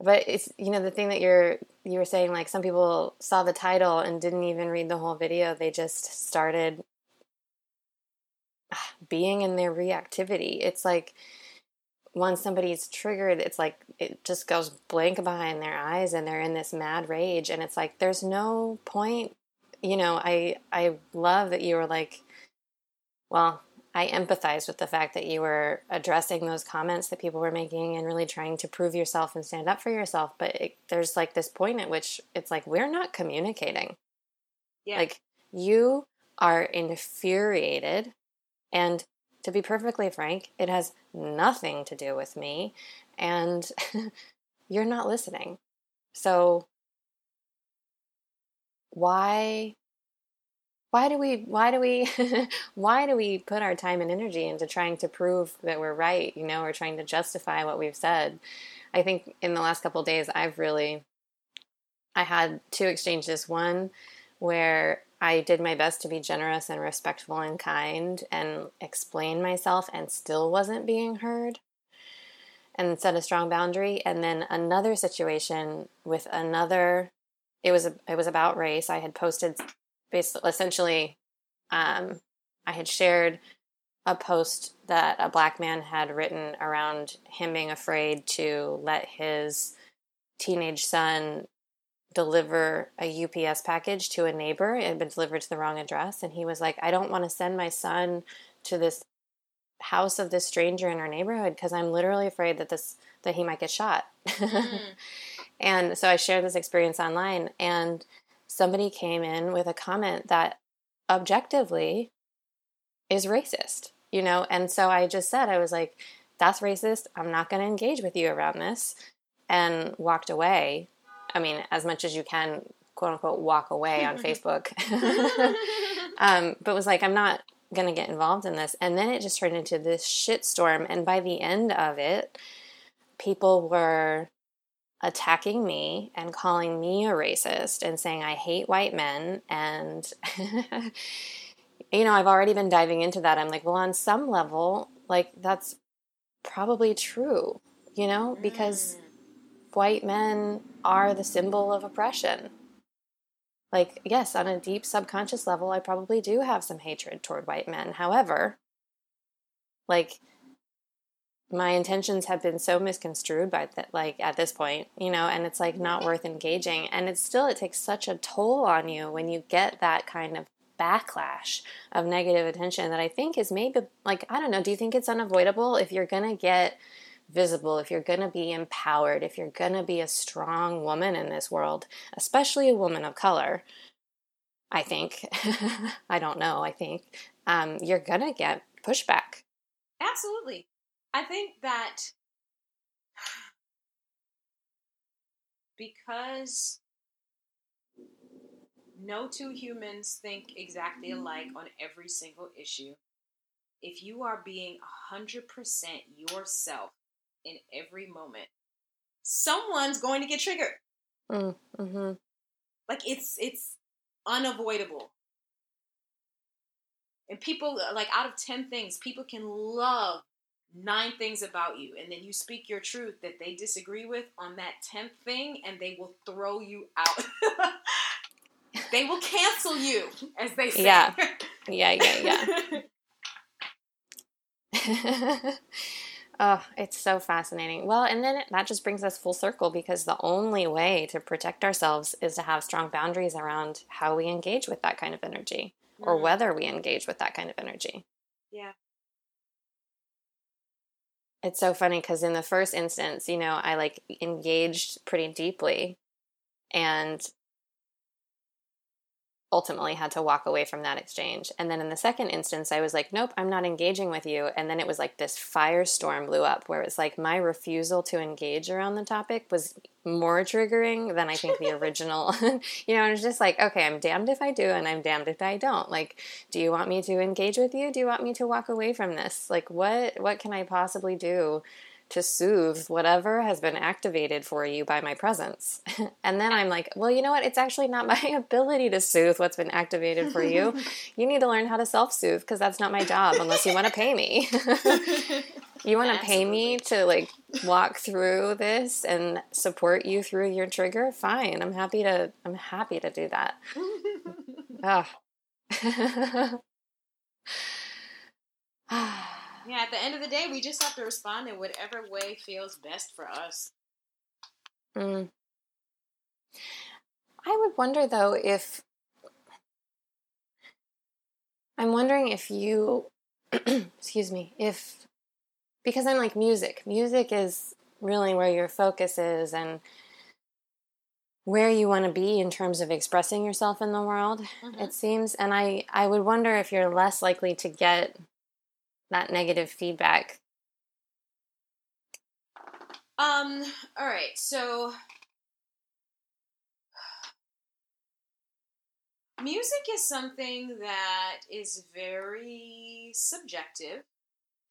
But it's you know the thing that you're you were saying like some people saw the title and didn't even read the whole video. They just started ah, being in their reactivity. It's like once somebody's triggered, it's like it just goes blank behind their eyes and they're in this mad rage and it's like there's no point you know, I I love that you were like well, I empathize with the fact that you were addressing those comments that people were making and really trying to prove yourself and stand up for yourself. But it, there's like this point at which it's like, we're not communicating. Yeah. Like, you are infuriated. And to be perfectly frank, it has nothing to do with me. And you're not listening. So, why why do we why do we why do we put our time and energy into trying to prove that we're right you know or trying to justify what we've said? I think in the last couple days i've really i had two exchanges. One where i did my best to be generous and respectful and kind and explain myself and still wasn't being heard and set a strong boundary. And then another situation with another it was it was about race. I had posted basically essentially um, I had shared a post that a black man had written around him being afraid to let his teenage son deliver a UPS package to a neighbor. It had been delivered to the wrong address. And he was like, I don't want to send my son to this house of this stranger in our neighborhood because I'm literally afraid that this that he might get shot. Mm. and so I shared this experience online and somebody came in with a comment that objectively is racist, you know? And so I just said, I was like, that's racist. I'm not going to engage with you around this. And walked away. I mean, as much as you can, quote unquote, walk away on Facebook. um, but was like, I'm not going to get involved in this. And then it just turned into this shitstorm. And by the end of it, people were attacking me and calling me a racist and saying I hate white men. And, you know, I've already been diving into that. I'm like, well, on some level, like, that's probably true, you know, because mm. white men are the symbol of oppression. Like, yes, on a deep subconscious level, I probably do have some hatred toward white men. However, like, my intentions have been so misconstrued by that like at this point you know and it's like not worth engaging. And it's still it takes such a toll on you when you get that kind of backlash of negative attention that i think is maybe like i don't know do you think it's unavoidable? If you're gonna get visible if you're gonna be empowered if you're gonna be a strong woman in this world especially a woman of color i think i don't know i think um, you're gonna get pushback. Absolutely I think that because no two humans think exactly alike on every single issue, if you are being 100% yourself in every moment, someone's going to get triggered. Mm, mm-hmm. Like it's it's unavoidable. And people like out of 10 things, people can love nine things about you and then you speak your truth that they disagree with on that 10th thing and they will throw you out. They will cancel you as they say. Yeah. Yeah yeah yeah. Oh it's so fascinating. Well and then that just brings us full circle because the only way to protect ourselves is to have strong boundaries around how we engage with that kind of energy mm. or whether we engage with that kind of energy. Yeah it's so funny because in the first instance, you know, I like engaged pretty deeply and ultimately had to walk away from that exchange. And then in the second instance, I was like, nope, I'm not engaging with you. And then it was like this firestorm blew up where it's like my refusal to engage around the topic was more triggering than I think the original. you know, and it's just like, okay, I'm damned if I do and I'm damned if I don't. Like, do you want me to engage with you? Do you want me to walk away from this? Like what what can I possibly do to soothe whatever has been activated for you by my presence. and then I'm like, well, you know what? It's actually not my ability to soothe what's been activated for you. you need to learn how to self soothe because that's not my job unless you want to pay me. you want to pay me to like walk through this and support you through your trigger? Fine. I'm happy to I'm happy to do that. oh. Yeah, at the end of the day, we just have to respond in whatever way feels best for us. Mm. I would wonder though if I'm wondering if you excuse me, if because I'm like music. Music is really where your focus is and where you want to be in terms of expressing yourself in the world mm-hmm. it seems and i i would wonder if you're less likely to get that negative feedback um all right so music is something that is very subjective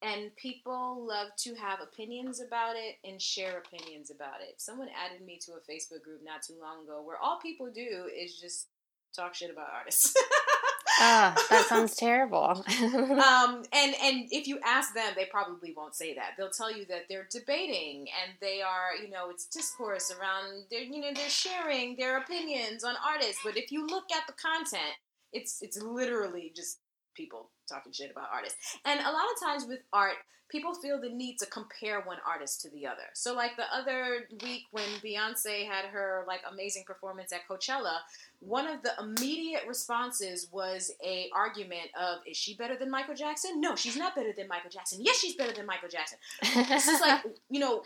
and people love to have opinions about it and share opinions about it. Someone added me to a Facebook group not too long ago where all people do is just talk shit about artists. Ah, that sounds terrible. um, and and if you ask them, they probably won't say that. They'll tell you that they're debating and they are, you know, it's discourse around. They're, you know, they're sharing their opinions on artists. But if you look at the content, it's it's literally just people talking shit about artists. And a lot of times with art, people feel the need to compare one artist to the other. So like the other week when Beyonce had her like amazing performance at Coachella, one of the immediate responses was a argument of is she better than Michael Jackson? No, she's not better than Michael Jackson. Yes, she's better than Michael Jackson. This is like, you know,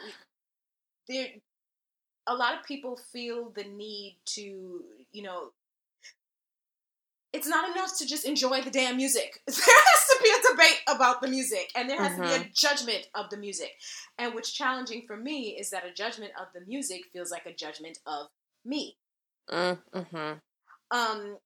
there a lot of people feel the need to, you know, it's not enough to just enjoy the damn music. There has to be a debate about the music, and there has to be a mm-hmm. judgment of the music. And what's challenging for me is that a judgment of the music feels like a judgment of me. Mm-hmm. Um,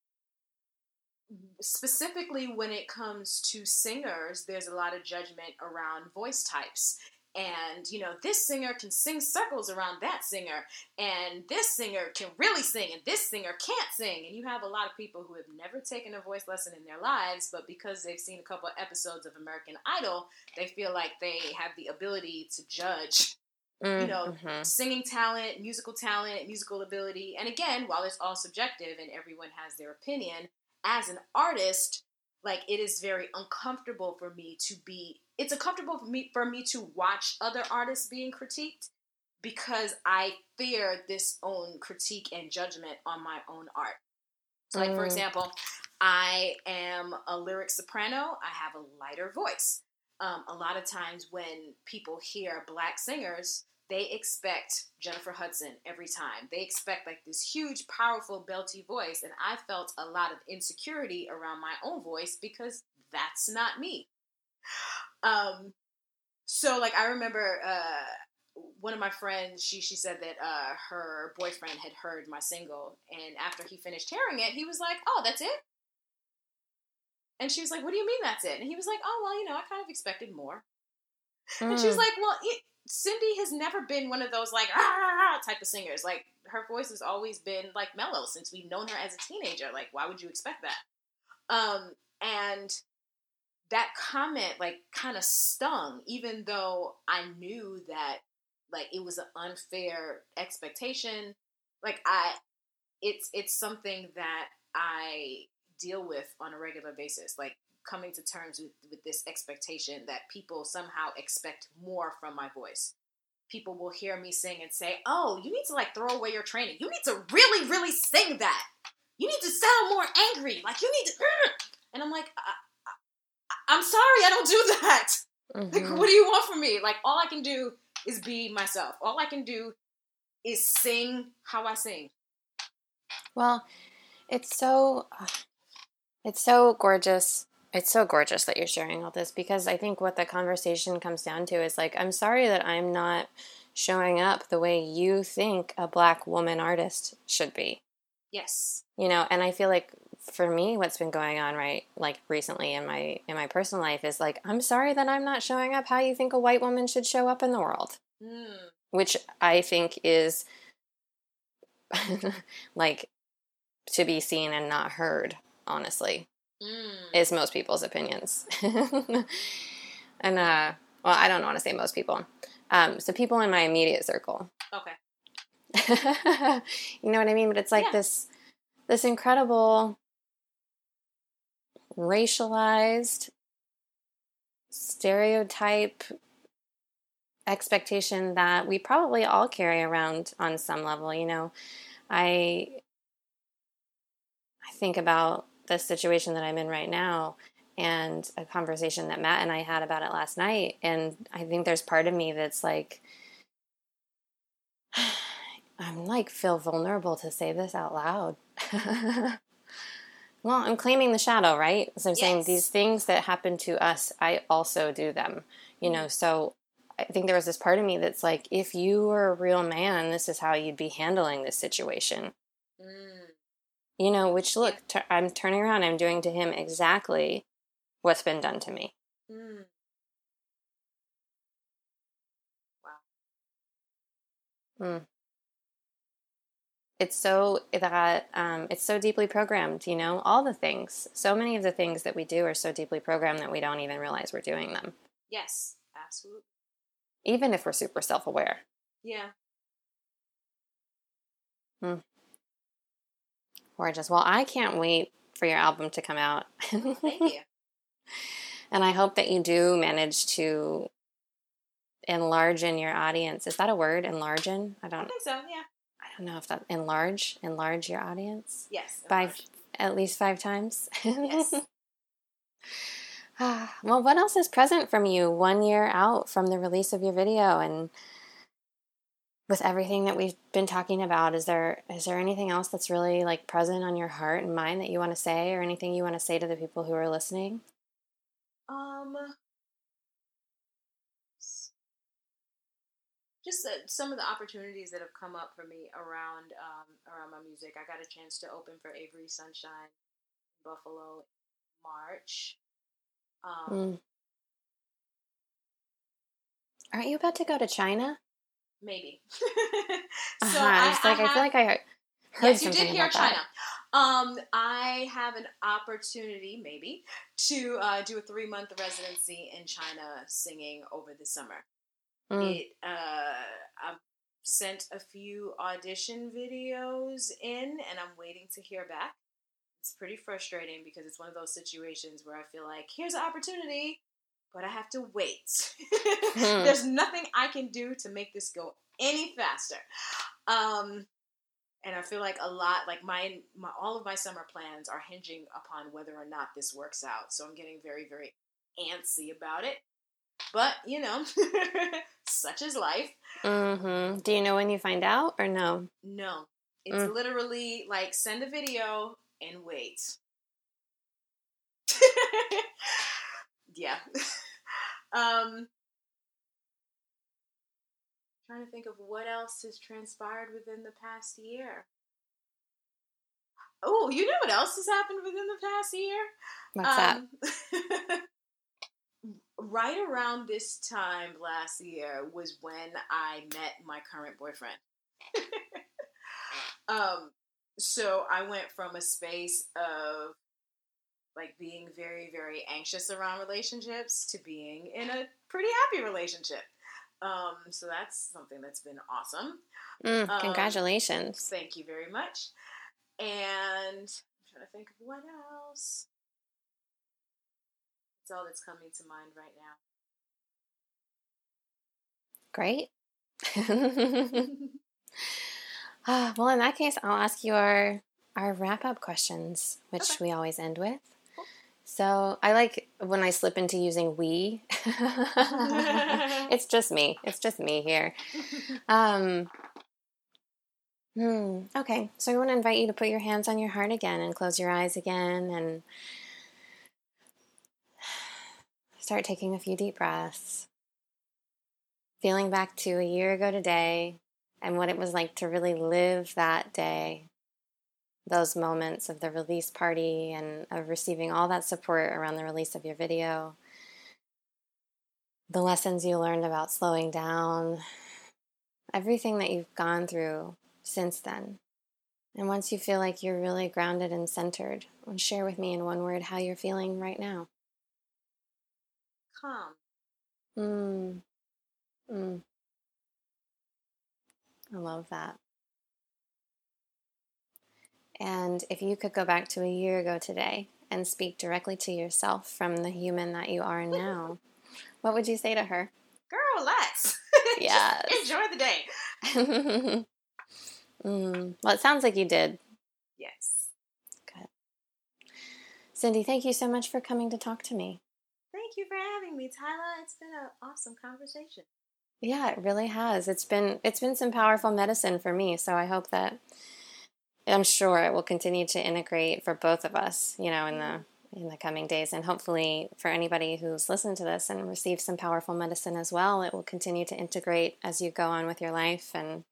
specifically when it comes to singers, there's a lot of judgment around voice types and you know this singer can sing circles around that singer and this singer can really sing and this singer can't sing and you have a lot of people who have never taken a voice lesson in their lives but because they've seen a couple of episodes of american idol they feel like they have the ability to judge you know mm-hmm. singing talent musical talent musical ability and again while it's all subjective and everyone has their opinion as an artist like it is very uncomfortable for me to be it's uncomfortable for me for me to watch other artists being critiqued because I fear this own critique and judgment on my own art. So like mm. for example, I am a lyric soprano. I have a lighter voice. Um, a lot of times when people hear black singers, they expect Jennifer Hudson every time. They expect like this huge, powerful, belty voice. And I felt a lot of insecurity around my own voice because that's not me. Um, so like I remember uh, one of my friends, she she said that uh, her boyfriend had heard my single, and after he finished hearing it, he was like, "Oh, that's it." And she was like, "What do you mean that's it?" And he was like, "Oh, well, you know, I kind of expected more." Mm. And she was hmm. like, "Well, it, Cindy has never been one of those like ah type of singers. Like her voice has always been like mellow since we've known her as a teenager. Like, why would you expect that?" Um, and that comment like kind of stung, even though I knew that like it was an unfair expectation. Like I, it's it's something that I deal with on a regular basis. Like coming to terms with, with this expectation that people somehow expect more from my voice. People will hear me sing and say, "Oh, you need to like throw away your training. You need to really, really sing that. You need to sound more angry. Like you need to." And I'm like, uh, I'm sorry, I don't do that. Mm-hmm. Like, what do you want from me? Like, all I can do is be myself. All I can do is sing how I sing. Well, it's so it's so gorgeous. It's so gorgeous that you're sharing all this because I think what the conversation comes down to is like I'm sorry that I'm not showing up the way you think a black woman artist should be. Yes. You know, and I feel like for me what's been going on right like recently in my in my personal life is like i'm sorry that i'm not showing up how you think a white woman should show up in the world mm. which i think is like to be seen and not heard honestly mm. is most people's opinions and uh well i don't want to say most people um so people in my immediate circle okay you know what i mean but it's like yeah. this this incredible racialized stereotype expectation that we probably all carry around on some level you know i i think about the situation that i'm in right now and a conversation that Matt and I had about it last night. And I think there's part of me that's like, I'm like, feel vulnerable to say this out loud. well, I'm claiming the shadow, right? So I'm yes. saying these things that happen to us, I also do them, you know. So I think there was this part of me that's like, if you were a real man, this is how you'd be handling this situation. Mm. You know, which look, t- I'm turning around, I'm doing to him exactly what's been done to me. Mm. Wow. Mm. It's so that um, it's so deeply programmed, you know, all the things. So many of the things that we do are so deeply programmed that we don't even realize we're doing them. Yes, absolutely. Even if we're super self aware. Yeah. Hmm. Gorgeous. Well, I can't wait for your album to come out. Thank you. And I hope that you do manage to enlarge in your audience. Is that a word? Enlarge in? I don't I think so, yeah. I don't know if that enlarge, enlarge your audience. Yes. By at least five times. Yes. well, what else is present from you one year out from the release of your video and with everything that we've been talking about is there is there anything else that's really like present on your heart and mind that you want to say or anything you want to say to the people who are listening um just uh, some of the opportunities that have come up for me around um, around my music i got a chance to open for avery sunshine buffalo march um, mm. aren't you about to go to china maybe. so uh-huh. I, it's like I, have, I, feel like I heard yes, you did hear China. Um, I have an opportunity, maybe, to uh, do a three month residency in China singing over the summer. Mm. It, uh, I've sent a few audition videos in, and I'm waiting to hear back. It's pretty frustrating because it's one of those situations where I feel like here's an opportunity, but I have to wait. hmm. There's nothing I can do to make this go any faster. Um, and I feel like a lot, like my, my, all of my summer plans are hinging upon whether or not this works out. So I'm getting very, very antsy about it. But you know, such is life. Mm-hmm. Do you know when you find out or no? No, it's mm. literally like send a video and wait. yeah. um, trying to think of what else has transpired within the past year. Oh, you know what else has happened within the past year? What's um, that? right around this time last year was when I met my current boyfriend. um, so I went from a space of like being very, very anxious around relationships to being in a pretty happy relationship. Um, so that's something that's been awesome. Mm, um, congratulations. Thank you very much. And I'm trying to think of what else. That's all that's coming to mind right now. Great. uh, well, in that case, I'll ask you our, our wrap up questions, which okay. we always end with. So I like when I slip into using we. it's just me. It's just me here. Um, hmm, okay, so I want to invite you to put your hands on your heart again and close your eyes again and start taking a few deep breaths. Feeling back to a year ago today and what it was like to really live that day those moments of the release party and of receiving all that support around the release of your video, the lessons you learned about slowing down, everything that you've gone through since then. And once you feel like you're really grounded and centered, share with me in one word how you're feeling right now. Calm. Mm. Mm. I love that. And if you could go back to a year ago today and speak directly to yourself from the human that you are now, what would you say to her? Girl, let's. Yes. enjoy the day. mm, well, it sounds like you did. Yes. Good. Cindy, thank you so much for coming to talk to me. Thank you for having me, Tyla. It's been an awesome conversation. Yeah, it really has. It's been it's been some powerful medicine for me, so I hope that I'm sure it will continue to integrate for both of us, you know, in the mm-hmm. in the coming days and hopefully for anybody who's listened to this and received some powerful medicine as well, it will continue to integrate as you go on with your life and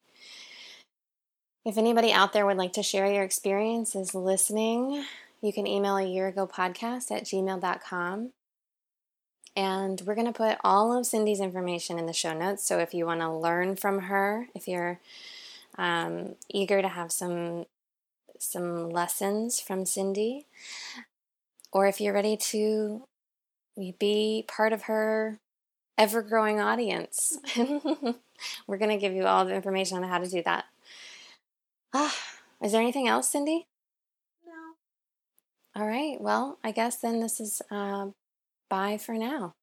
if anybody out there would like to share your experiences listening, you can email a year ago podcast at gmail.com. And we're going to put all of Cindy's information in the show notes. So if you want to learn from her, if you're um, eager to have some some lessons from Cindy, or if you're ready to be part of her ever growing audience, we're going to give you all the information on how to do that. Ah, is there anything else, Cindy? No. All right. Well, I guess then this is uh, bye for now.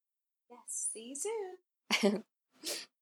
Yes. See you soon.